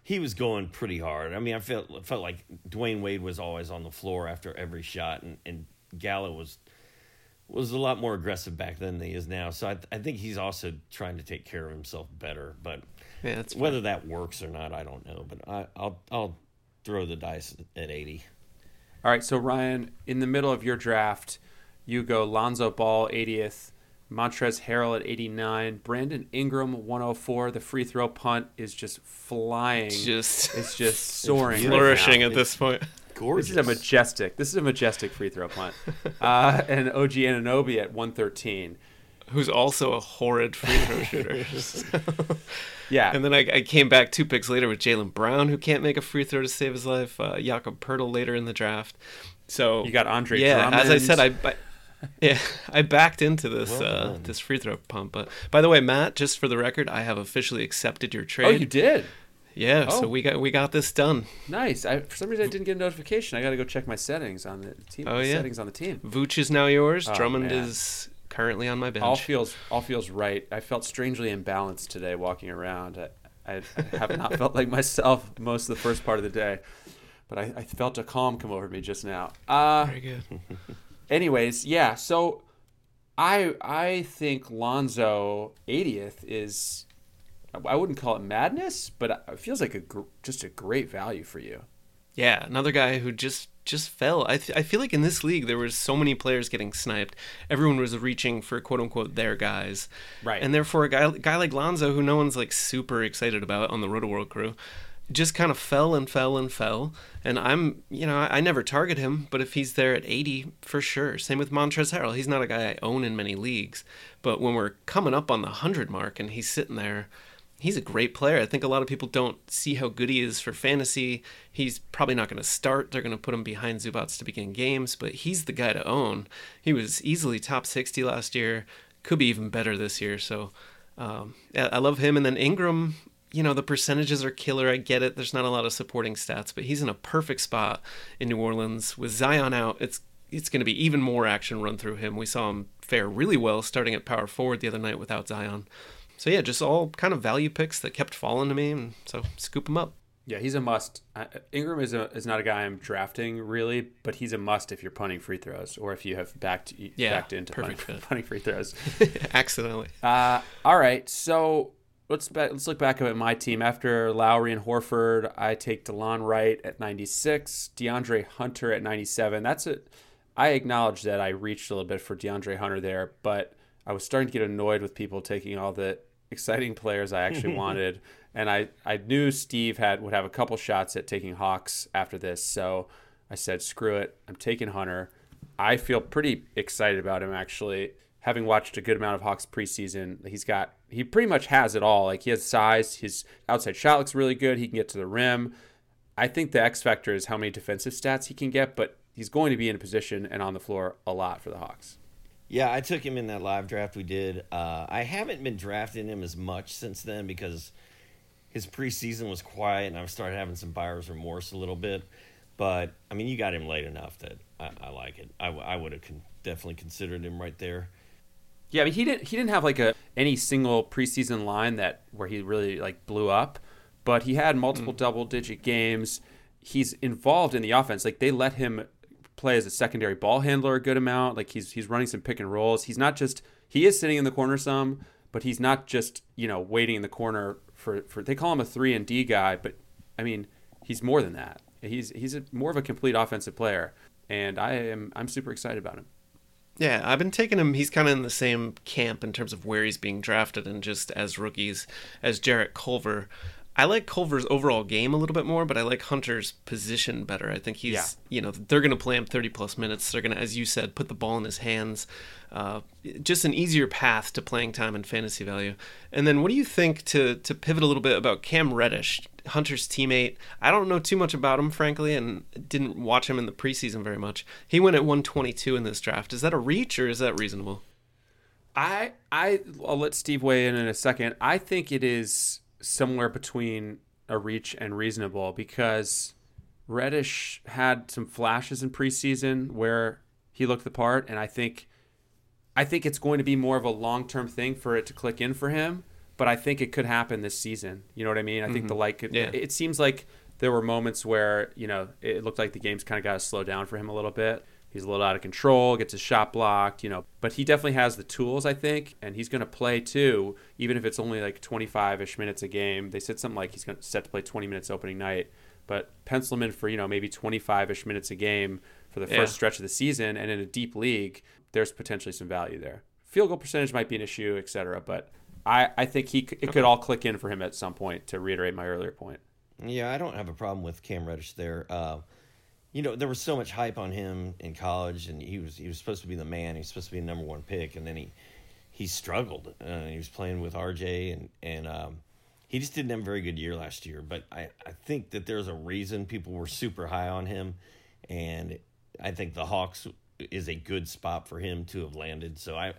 he was going pretty hard. I mean, I felt felt like Dwyane Wade was always on the floor after every shot, and and Gallo was was a lot more aggressive back then than he is now. So I, I think he's also trying to take care of himself better. But Yeah, whether that works or not, I don't know. But I, I'll I'll throw the dice at eighty. all right so ryan in the middle of your draft you go lonzo ball 80th montrezl harrell at 89 brandon ingram 104 the free throw punt is just flying just it's just soaring right flourishing now. at this point. Gorgeous. This is a majestic. This is a majestic free throw punt. Uh, and OG Anunoby at 113. Who's also a horrid free throw shooter. Yeah. And then I, I came back two picks later with Jaylen Brown, who can't make a free throw to save his life. Uh, Jakob Poeltl later in the draft. So You got Andre Yeah, as I said, I, I yeah I backed into this Well uh, this free throw pump. But by the way, Matt, just for the record, I have officially accepted your trade. oh, you did. Yeah, Oh. so we got we got this done. Nice. I, for some reason, I didn't get a notification. I got to go check my settings on the team. Oh, yeah. Settings on the team. Vooch is now yours. Oh, Drummond man. is currently on my bench. All feels all feels right. I felt strangely imbalanced today walking around. I, I, I have not felt like myself most of the first part of the day, but I, I felt a calm come over me just now. Uh, Very good. anyways, yeah. So I I think Lonzo 80th is I wouldn't call it madness, but it feels like a gr- just a great value for you. Yeah, another guy who just just fell. I, th- I feel like in this league there was so many players getting sniped. Everyone was reaching for quote unquote their guys, Right. And therefore a guy guy like Lonzo, who no one's like super excited about on the Rotoworld crew, just kind of fell and fell and fell. And I'm you know I, I never target him, but if he's there at 80 for sure. Same with Montrezl Harrell. He's not a guy I own in many leagues, but when we're coming up on the hundred mark and he's sitting there he's a great player. I think a lot of people don't see how good he is for fantasy. He's probably not going to start. They're going to put him behind Zubac to begin games, but he's the guy to own. He was easily top 60 last year, could be even better this year. So um, I love him. And then Ingram, you know, the percentages are killer. I get it. There's not a lot of supporting stats, but he's in a perfect spot in New Orleans with Zion out. It's it's going to be even more action run through him. We saw him fare really well starting at power forward the other night without Zion. So yeah, just all kind of value picks that kept falling to me, and so scoop him up. Yeah, he's a must. Uh, Ingram is a, is not a guy I'm drafting really, but he's a must if you're punting free throws or if you have backed Yeah, backed into punting, punting free throws. Accidentally. Uh, all right, so let's ba- let's look back at my team. After Lowry and Horford, I take Delon Wright at 96, DeAndre Hunter at 97. That's it. I acknowledge that I reached a little bit for DeAndre Hunter there, but I was starting to get annoyed with people taking all the exciting players I actually wanted, and I I knew Steve had would have a couple shots at taking Hawks after this, so I said screw it. I'm taking Hunter. I feel pretty excited about him actually. Having watched a good amount of Hawks preseason, he's got he pretty much has it all. Like he has size, his outside shot looks really good. He can get to the rim. I think the X factor is how many defensive stats he can get, but he's going to be in a position and on the floor a lot for the Hawks. Yeah, I took him in that live draft we did. Uh, I haven't been drafting him as much since then because his preseason was quiet and I've started having some buyer's remorse a little bit. But I mean, you got him late enough that I, I like it. I would have con- definitely considered him right there. Yeah, I mean he didn't he didn't have like a any single preseason line that where he really like blew up, but he had multiple mm. double digit games. He's involved in the offense. Like they let him play as a secondary ball handler a good amount. Like he's he's running some pick and rolls. He's not just he is sitting in the corner some, but he's not just, you know, waiting in the corner for for they call him a 3 and D guy, but I mean, he's more than that. He's he's a, more of a complete offensive player. and I am I'm super excited about him. Yeah, I've been taking him. He's kind of in the same camp in terms of where he's being drafted and just as rookies as Jarrett Culver. I like Culver's overall game a little bit more, but I like Hunter's position better. I think he's, yeah. you know, they're going to play him 30 plus minutes. They're going to, as you said, put the ball in his hands. Uh, just an easier path to playing time and fantasy value. And then what do you think to, to pivot a little bit about Cam Reddish, Hunter's teammate? I don't know too much about him, frankly, and didn't watch him in the preseason very much. He went at 122 in this draft. Is that a reach or is that reasonable? I, I, I'll let Steve weigh in in a second. I think it is somewhere between a reach and reasonable because Reddish had some flashes in preseason where he looked the part, and I think I think it's going to be more of a long term thing for it to click in for him. But I think it could happen this season. You know what I mean? I mm-hmm. think the like it, yeah. it seems like there were moments where you know it looked like the game's kind of got to slow down for him a little bit he's a little out of control, gets his shot blocked, you know. But he definitely has the tools, I think, and he's going to play too, even if it's only like 25-ish minutes a game. They said something like he's going to set to play 20 minutes opening night, but pencil him in for you know maybe 25-ish minutes a game for the first stretch of the season, and in a deep league, there's potentially some value there. Field goal percentage might be an issue, etc. But I, I think he it okay. could all click in for him at some point. To reiterate my earlier point. Yeah, I don't have a problem with Cam Reddish there. Uh, you know, there was so much hype on him in college, and he was he was supposed to be the man. He was supposed to be the number one pick, and then he he struggled. Uh, he was playing with RJ, and and um, he just didn't have a very good year last year. But I I think that there's a reason people were super high on him, and I think the Hawks is a good spot for him to have landed. So I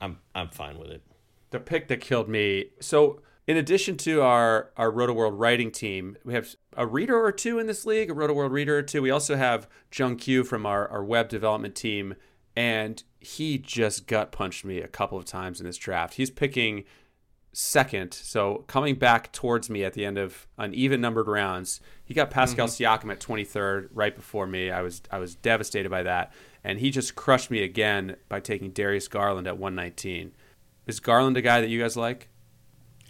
I'm I'm fine with it. The pick that killed me. So in addition to our our Rotoworld writing team, we have a reader or two in this league, a Rotoworld reader or two. We also have Jung Q from our, our web development team, and he just gut punched me a couple of times in this draft. He's picking second, so coming back towards me at the end of uneven numbered rounds. He got Pascal mm-hmm. Siakam at 23rd, right before me. I was I was devastated by that, and he just crushed me again by taking Darius Garland at 119. Is Garland a guy that you guys like?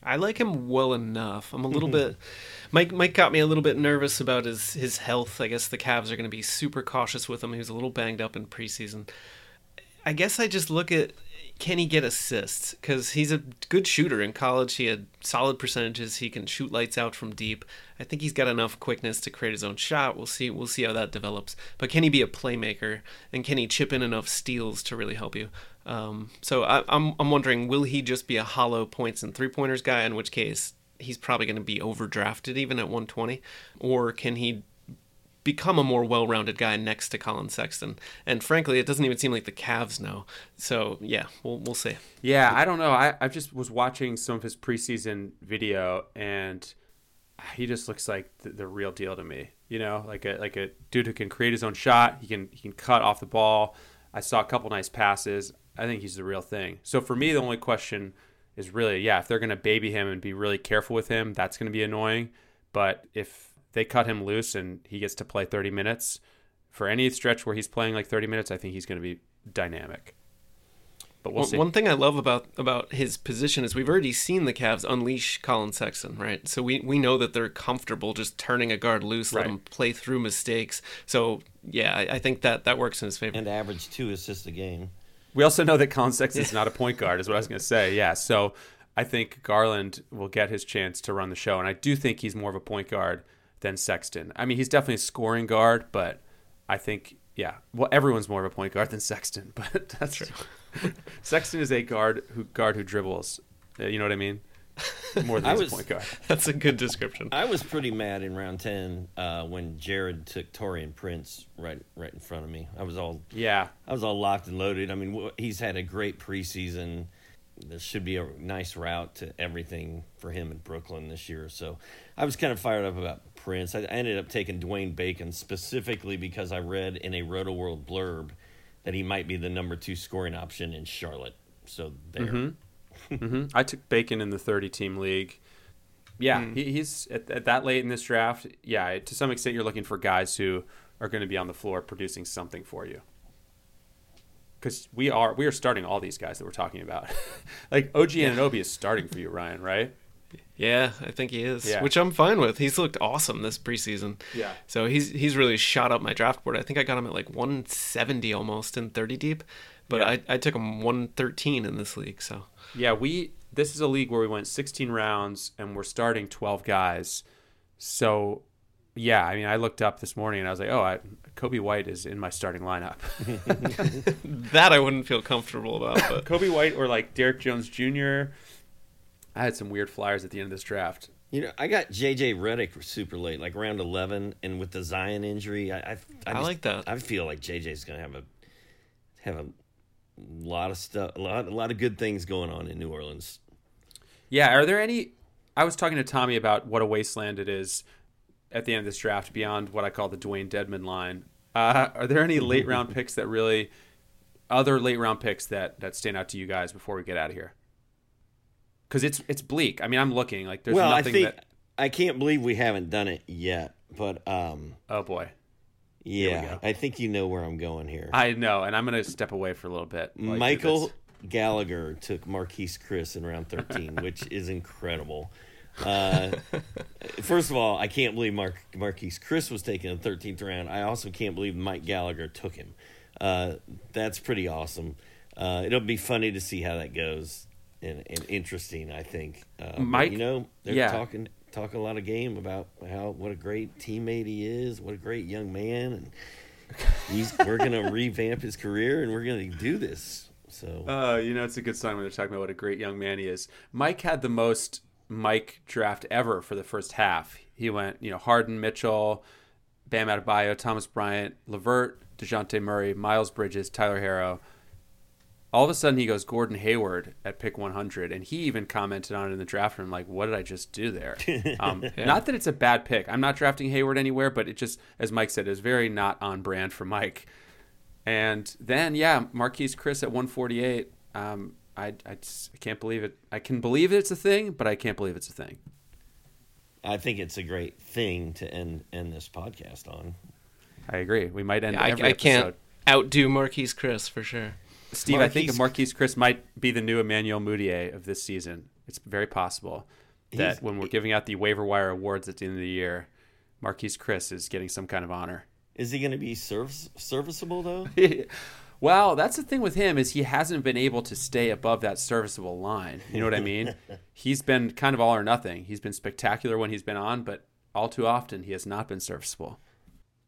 I like him well enough. I'm a little mm-hmm. bit. Mike Mike got me a little bit nervous about his his health. I guess the Cavs are going to be super cautious with him. He was a little banged up in preseason. I guess I just look at can he get assists? Because he's a good shooter in college. He had solid percentages. He can shoot lights out from deep. I think he's got enough quickness to create his own shot. We'll see. We'll see how that develops. But can he be a playmaker? And can he chip in enough steals to really help you? Um, so I, am I'm, I'm wondering, will he just be a hollow points and three pointers guy? In which case, he's probably going to be overdrafted even at 120, or can he become a more well-rounded guy next to Collin Sexton? And frankly, it doesn't even seem like the Cavs know. So yeah, we'll we'll see. Yeah, I don't know. I I just was watching some of his preseason video and. He just looks like the, the real deal to me, you know, like a like a dude who can create his own shot. He can he can cut off the ball. I saw a couple nice passes. I think he's the real thing. So for me, the only question is really, yeah, if they're going to baby him and be really careful with him, that's going to be annoying. But if they cut him loose and he gets to play 30 minutes for any stretch where he's playing like 30 minutes, I think he's going to be dynamic. But we'll see. One thing I love about about his position is we've already seen the Cavs unleash Collin Sexton, right? So we, we know that they're comfortable just turning a guard loose, right. let him play through mistakes. So yeah, I, I, think that that works in his favor. And average two assists a game. We also know that Collin Sexton is not a point guard, is what I was going to say. Yeah, so I think Garland will get his chance to run the show, and I do think he's more of a point guard than Sexton. I mean, he's definitely a scoring guard, but I think yeah, well, everyone's more of a point guard than Sexton, but that's true. Sexton is a guard who guard who dribbles. Uh, you know what I mean? more than was, a point guard. That's a good description. I was pretty mad in round ten uh, when Jared took Taurean Prince right right in front of me. I was all yeah, I was all locked and loaded. I mean, he's had a great preseason. This should be a nice route to everything for him in Brooklyn this year. So I was kind of fired up about Prince. I ended up taking Dwayne Bacon specifically because I read in a Rotoworld blurb that he might be the number two scoring option in Charlotte. So there. Mm-hmm mm-hmm. I took Bacon in the 30 team league. Yeah, mm. he, he's at, at, that late in this draft. Yeah, to some extent, you're looking for guys who are going to be on the floor producing something for you. Because we are we are starting all these guys that we're talking about. like OG. Anunoby is starting for you, Ryan, right? Yeah, I think he is, Yeah. which I'm fine with. He's looked awesome this preseason. Yeah. So he's he's really shot up my draft board. I think I got him at like 170 almost in 30 deep, but Yeah. I, I took him 113 in this league. So Yeah, we this is a league where we went 16 rounds and we're starting 12 guys. So, yeah, I mean, I looked up this morning and I was like, oh, I, Coby White is in my starting lineup. that I wouldn't feel comfortable about. But Coby White or like Derrick Jones Jr. I had some weird flyers at the end of this draft. You know, I got JJ Redick super late, like round eleven, and with the Zion injury, I I, I just- like that. I feel like JJ's gonna have a have a lot of stuff, a lot, a lot of good things going on in New Orleans. Yeah, are there any? I was talking to Tommy about what a wasteland it is at the end of this draft beyond what I call the Dewayne Dedman line. Uh, are there any late round picks that really, other late round picks that that stand out to you guys before we get out of here? Because it's it's bleak. I mean, I'm looking like there's well, I think that. I can't believe we haven't done it yet, but um, Oh boy, yeah. I think you know where I'm going here. I know, and I'm gonna step away for a little bit. Like, Michael Gallagher took Marquese Chriss in round 13, which is incredible. Uh, first of all, I can't believe Mark, Marquese Chriss was taken in the 13th round. I also can't believe Mike Gallagher took him. Uh, that's pretty awesome. Uh, it'll be funny to see how that goes and, and interesting, I think. Uh, Mike- you know, they're yeah. talking talking a lot of game about how what a great teammate he is, what a great young man, and he's we're gonna revamp his career and we're gonna do this. So Uh, you know, it's a good sign when they're talking about what a great young man he is. Mike had the most Mike draft ever for the first half. He went, you know, Harden, Mitchell, Bam Adebayo, Thomas Bryant, LeVert, Dejounte Murray, Miles Bridges, Tyler Herro. All of a sudden, he goes Gordon Hayward at pick 100, and he even commented on it in the draft room, like, "What did I just do there?" Um, Not that it's a bad pick. I'm not drafting Hayward anywhere, but it just, as Mike said, is very not on brand for Mike. And then, yeah, Marquese Chriss at 148. Um, I, I, just, I can't believe it. I can believe it's a thing, but I can't believe it's a thing. I think it's a great thing to end end this podcast on. I agree. We might end I, every I can't outdo Marquese Chriss for sure. Steve, I think Marquese- Marquese Chriss might be the new Emmanuel Mudiay of this season. It's very possible that He's- when we're giving out the waiver wire awards at the end of the year, Marquese Chriss is getting some kind of honor. Is he going to be service, serviceable though? well, that's the thing with him is he hasn't been able to stay above that serviceable line. You know what I mean? he's been kind of all or nothing. He's been spectacular when he's been on, but all too often he has not been serviceable.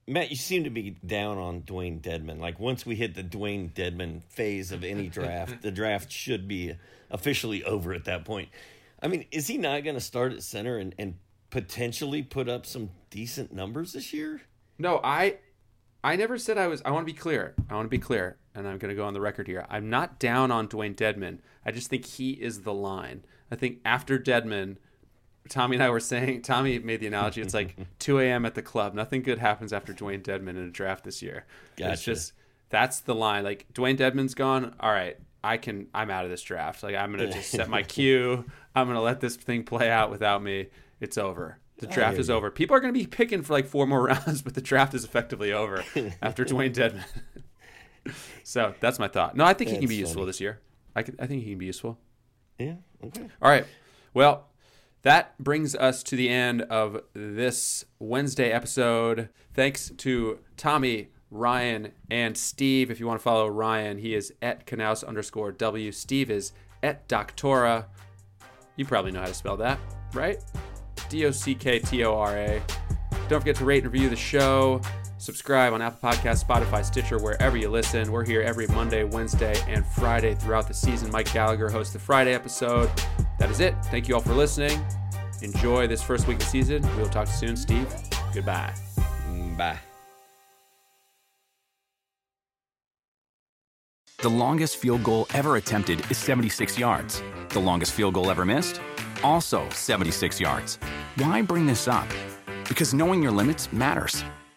Matt, you seem to be down on Dewayne Dedman. Like once we hit the Dewayne Dedman phase of any draft, the draft should be officially over at that point. I mean, is he not going to start at center and, and potentially put up some decent numbers this year? No, I I never said I was I want to be clear. I want to be clear and I'm going to go on the record here. I'm not down on Dewayne Dedman. I just think he is the line. I think after Dedman Tommy and I were saying Tommy made the analogy it's like 2 a.m. at the club. Nothing good happens after Dewayne Dedman in a draft this year. It's just that's the line. Like Dewayne Dedman's gone. All right, I can. I'm out of this draft. Like I'm gonna just set my cue. I'm gonna let this thing play out without me. It's over. The draft is over. People are gonna be picking for like four more rounds, but the draft is effectively over after Dewayne Dedman. so that's my thought. No, I think he can That's be useful this year. I, could, I think he can be useful. Yeah. Okay. All right. Well, that brings us to the end of this Wednesday episode. Thanks to Tommy, Ryan, and Steve. If you want to follow Ryan, he is at Knaus underscore W. Steve is at Docktora. You probably know how to spell that, right? D O C K T O R A. Don't forget to rate and review the show. Subscribe on Apple Podcasts, Spotify, Stitcher, wherever you listen. We're here every Monday, Wednesday, and Friday throughout the season. Mike Gallagher hosts the Friday episode. That is it. Thank you all for listening. Enjoy this first week of season. We will talk soon. Steve, goodbye. Bye. The longest field goal ever attempted is 76 yards. The longest field goal ever missed? Also 76 yards. Why bring this up? Because knowing your limits matters,